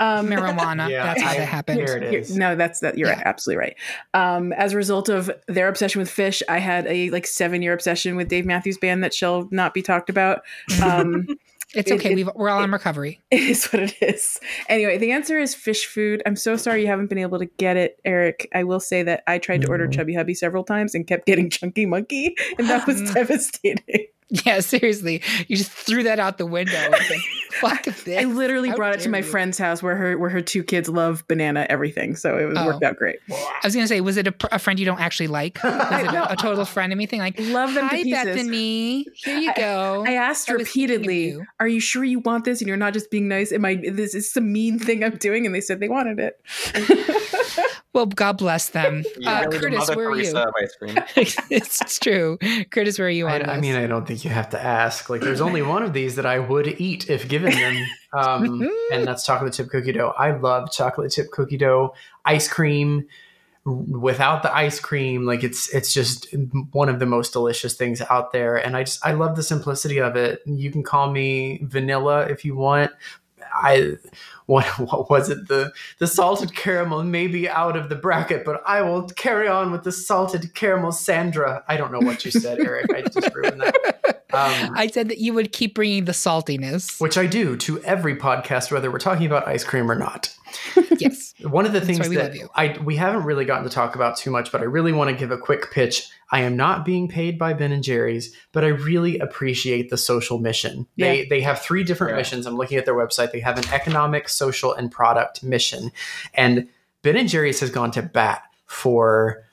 Um, Marijuana. yeah, that's how I, that happened. No, that's that. You're yeah. right, absolutely right. Um, as a result of their obsession with Phish, I had a like seven year obsession with Dave Matthews Band that shall not be talked about. Um, It's okay. It, we are all in recovery. It is what it is. Anyway, the answer is Phish Food. I'm so sorry you haven't been able to get it, Eric. I will say that I tried to order mm-hmm. Chubby Hubby several times and kept getting Chunky Monkey, and that was devastating. Yeah, seriously. You just threw that out the window. Fuck this. I literally How brought it to my you. friend's house where her where her two kids love banana everything. So it was oh. worked out great. I was gonna say, was it a, a friend you don't actually like? Was it a, a, total friend thing? Like, love them Hi, to pieces. Bethany. Here you go. I, I asked I repeatedly, you. "Are you sure you want this? And you're not just being nice? Am I? This is some mean thing I'm doing?" And they said they wanted it. Well, God bless them. Uh, really Curtis, the where are you? it's, it's, true. Curtis, where are you I, I, mean, I don't think you have to ask. Like, there's only one of these that I would eat if given them, um, and that's chocolate chip cookie dough. I love chocolate chip cookie dough, ice cream. Without the ice cream, like it's it's just one of the most delicious things out there, and I just I love the simplicity of it. You can call me vanilla if you want. I what what was it the the salted caramel may be out of the bracket but i will carry on with the salted caramel sandra i don't know what you said eric i just ruined that um, i said that you would keep bringing the saltiness which i do to every podcast whether we're talking about ice cream or not yes one of the things that i we haven't really gotten to talk about too much but i really want to give a quick pitch I am not being paid by Ben and Jerry's, but I really appreciate the social mission. Yeah. They they have three different yeah. missions. I'm looking at their website. They have an economic, social, and product mission. And Ben and Jerry's has gone to bat for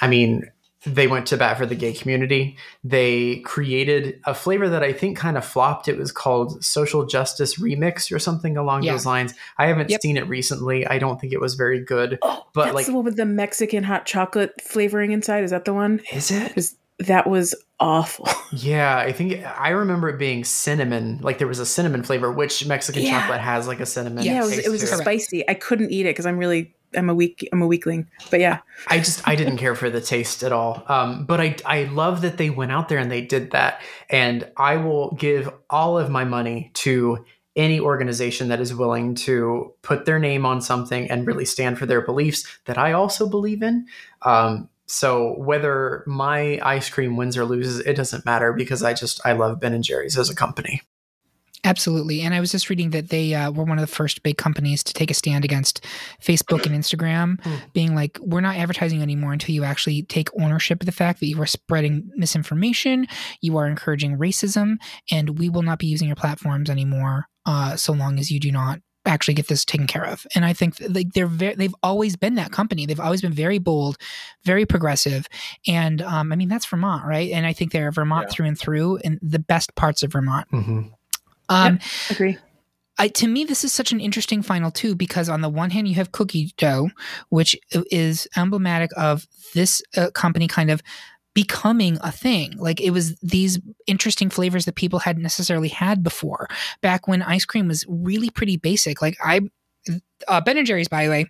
I mean, they went to bat for the gay community. They created a flavor that I think kind of flopped. It was called Social Justice Remix or something along yeah. those lines. I haven't yep. seen it recently. I don't think it was very good. Oh, but that's like the one with the Mexican hot chocolate flavoring inside. Is that the one? Is it? That was awful. Yeah, I think I remember it being cinnamon. Like there was a cinnamon flavor, which Mexican yeah. chocolate has like a cinnamon. Yeah, it was, it was spicy. I couldn't eat it because I'm really I'm a weak I'm a weakling. But yeah. I just I didn't care for the taste at all. Um, but I I love that they went out there and they did that. And I will give all of my money to any organization that is willing to put their name on something and really stand for their beliefs that I also believe in. Um, so whether my ice cream wins or loses, it doesn't matter because I just I love Ben and Jerry's as a company. Absolutely. And I was just reading that they uh, were one of the first big companies to take a stand against Facebook and Instagram, hmm. being like, we're not advertising anymore until you actually take ownership of the fact that you are spreading misinformation, you are encouraging racism, and we will not be using your platforms anymore uh, so long as you do not actually get this taken care of. And I think like they're very, they've always been that company. They've always been very bold, very progressive. And um, I mean, that's Vermont, right? And I think they're Vermont yeah. through and through and the best parts of Vermont. Mm-hmm. Um, yep, agree. I, to me, this is such an interesting final too, because on the one hand, you have cookie dough, which is emblematic of this uh, company kind of becoming a thing. Like it was these interesting flavors that people hadn't necessarily had before. Back when ice cream was really pretty basic. Like I, uh, Ben and Jerry's, by the way,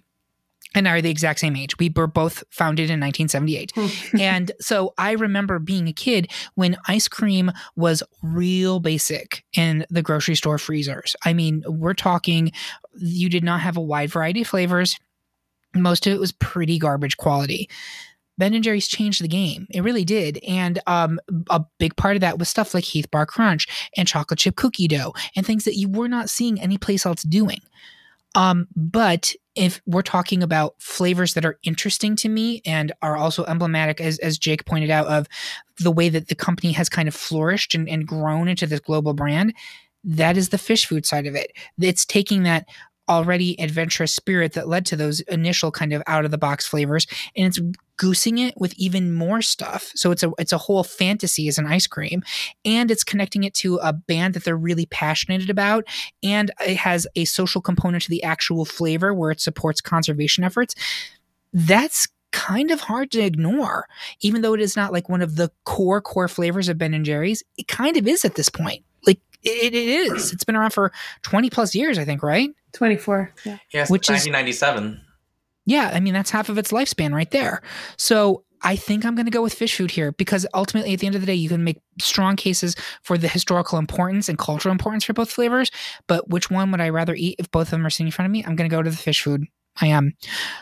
and I are the exact same age. We were both founded in 1978. Hmm. and so I remember being a kid when ice cream was real basic in the grocery store freezers. I mean, we're talking, you did not have a wide variety of flavors. Most of it was pretty garbage quality. Ben and Jerry's changed the game. It really did. And um, a big part of that was stuff like Heath Bar Crunch and chocolate chip cookie dough and things that you were not seeing anyplace else doing. Um, but if we're talking about flavors that are interesting to me and are also emblematic, as, as Jake pointed out, of the way that the company has kind of flourished and, and grown into this global brand, that is the Phish Food side of it. It's taking that already adventurous spirit that led to those initial kind of out of the box flavors and it's goosing it with even more stuff so it's a it's a whole fantasy as an ice cream and it's connecting it to a band that they're really passionate about and it has a social component to the actual flavor where it supports conservation efforts that's kind of hard to ignore even though it is not like one of the core core flavors of ben and jerry's it kind of is at this point like it, it is it's been around for 20 plus years i think right 24. Yeah. Yes, which 1997. Is, yeah, I mean that's half of its lifespan right there. So I think I'm going to go with Phish Food here because ultimately, at the end of the day, you can make strong cases for the historical importance and cultural importance for both flavors. But which one would I rather eat if both of them are sitting in front of me? I'm going to go to the Phish Food. I am.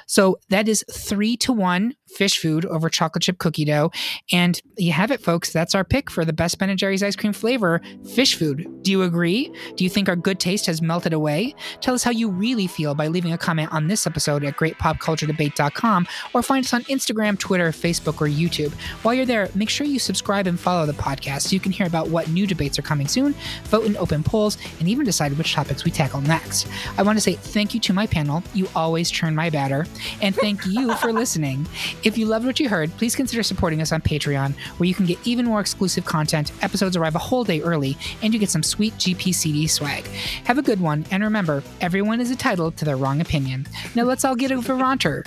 So that is three to one Phish Food over chocolate chip cookie dough. And you have it, folks. That's our pick for the best Ben & Jerry's ice cream flavor, Phish Food. Do you agree? Do you think our good taste has melted away? Tell us how you really feel by leaving a comment on this episode at greatpopculturedebate.com or find us on Instagram, Twitter, Facebook, or YouTube. While you're there, make sure you subscribe and follow the podcast so you can hear about what new debates are coming soon, vote in open polls, and even decide which topics we tackle next. I want to say thank you to my panel. You always churn my batter. And thank you for listening. If you loved what you heard, please consider supporting us on Patreon, where you can get even more exclusive content. Episodes arrive a whole day early, and you get some sweet GPCD swag. Have a good one, and remember, everyone is entitled to their wrong opinion. Now let's all get over Ronter.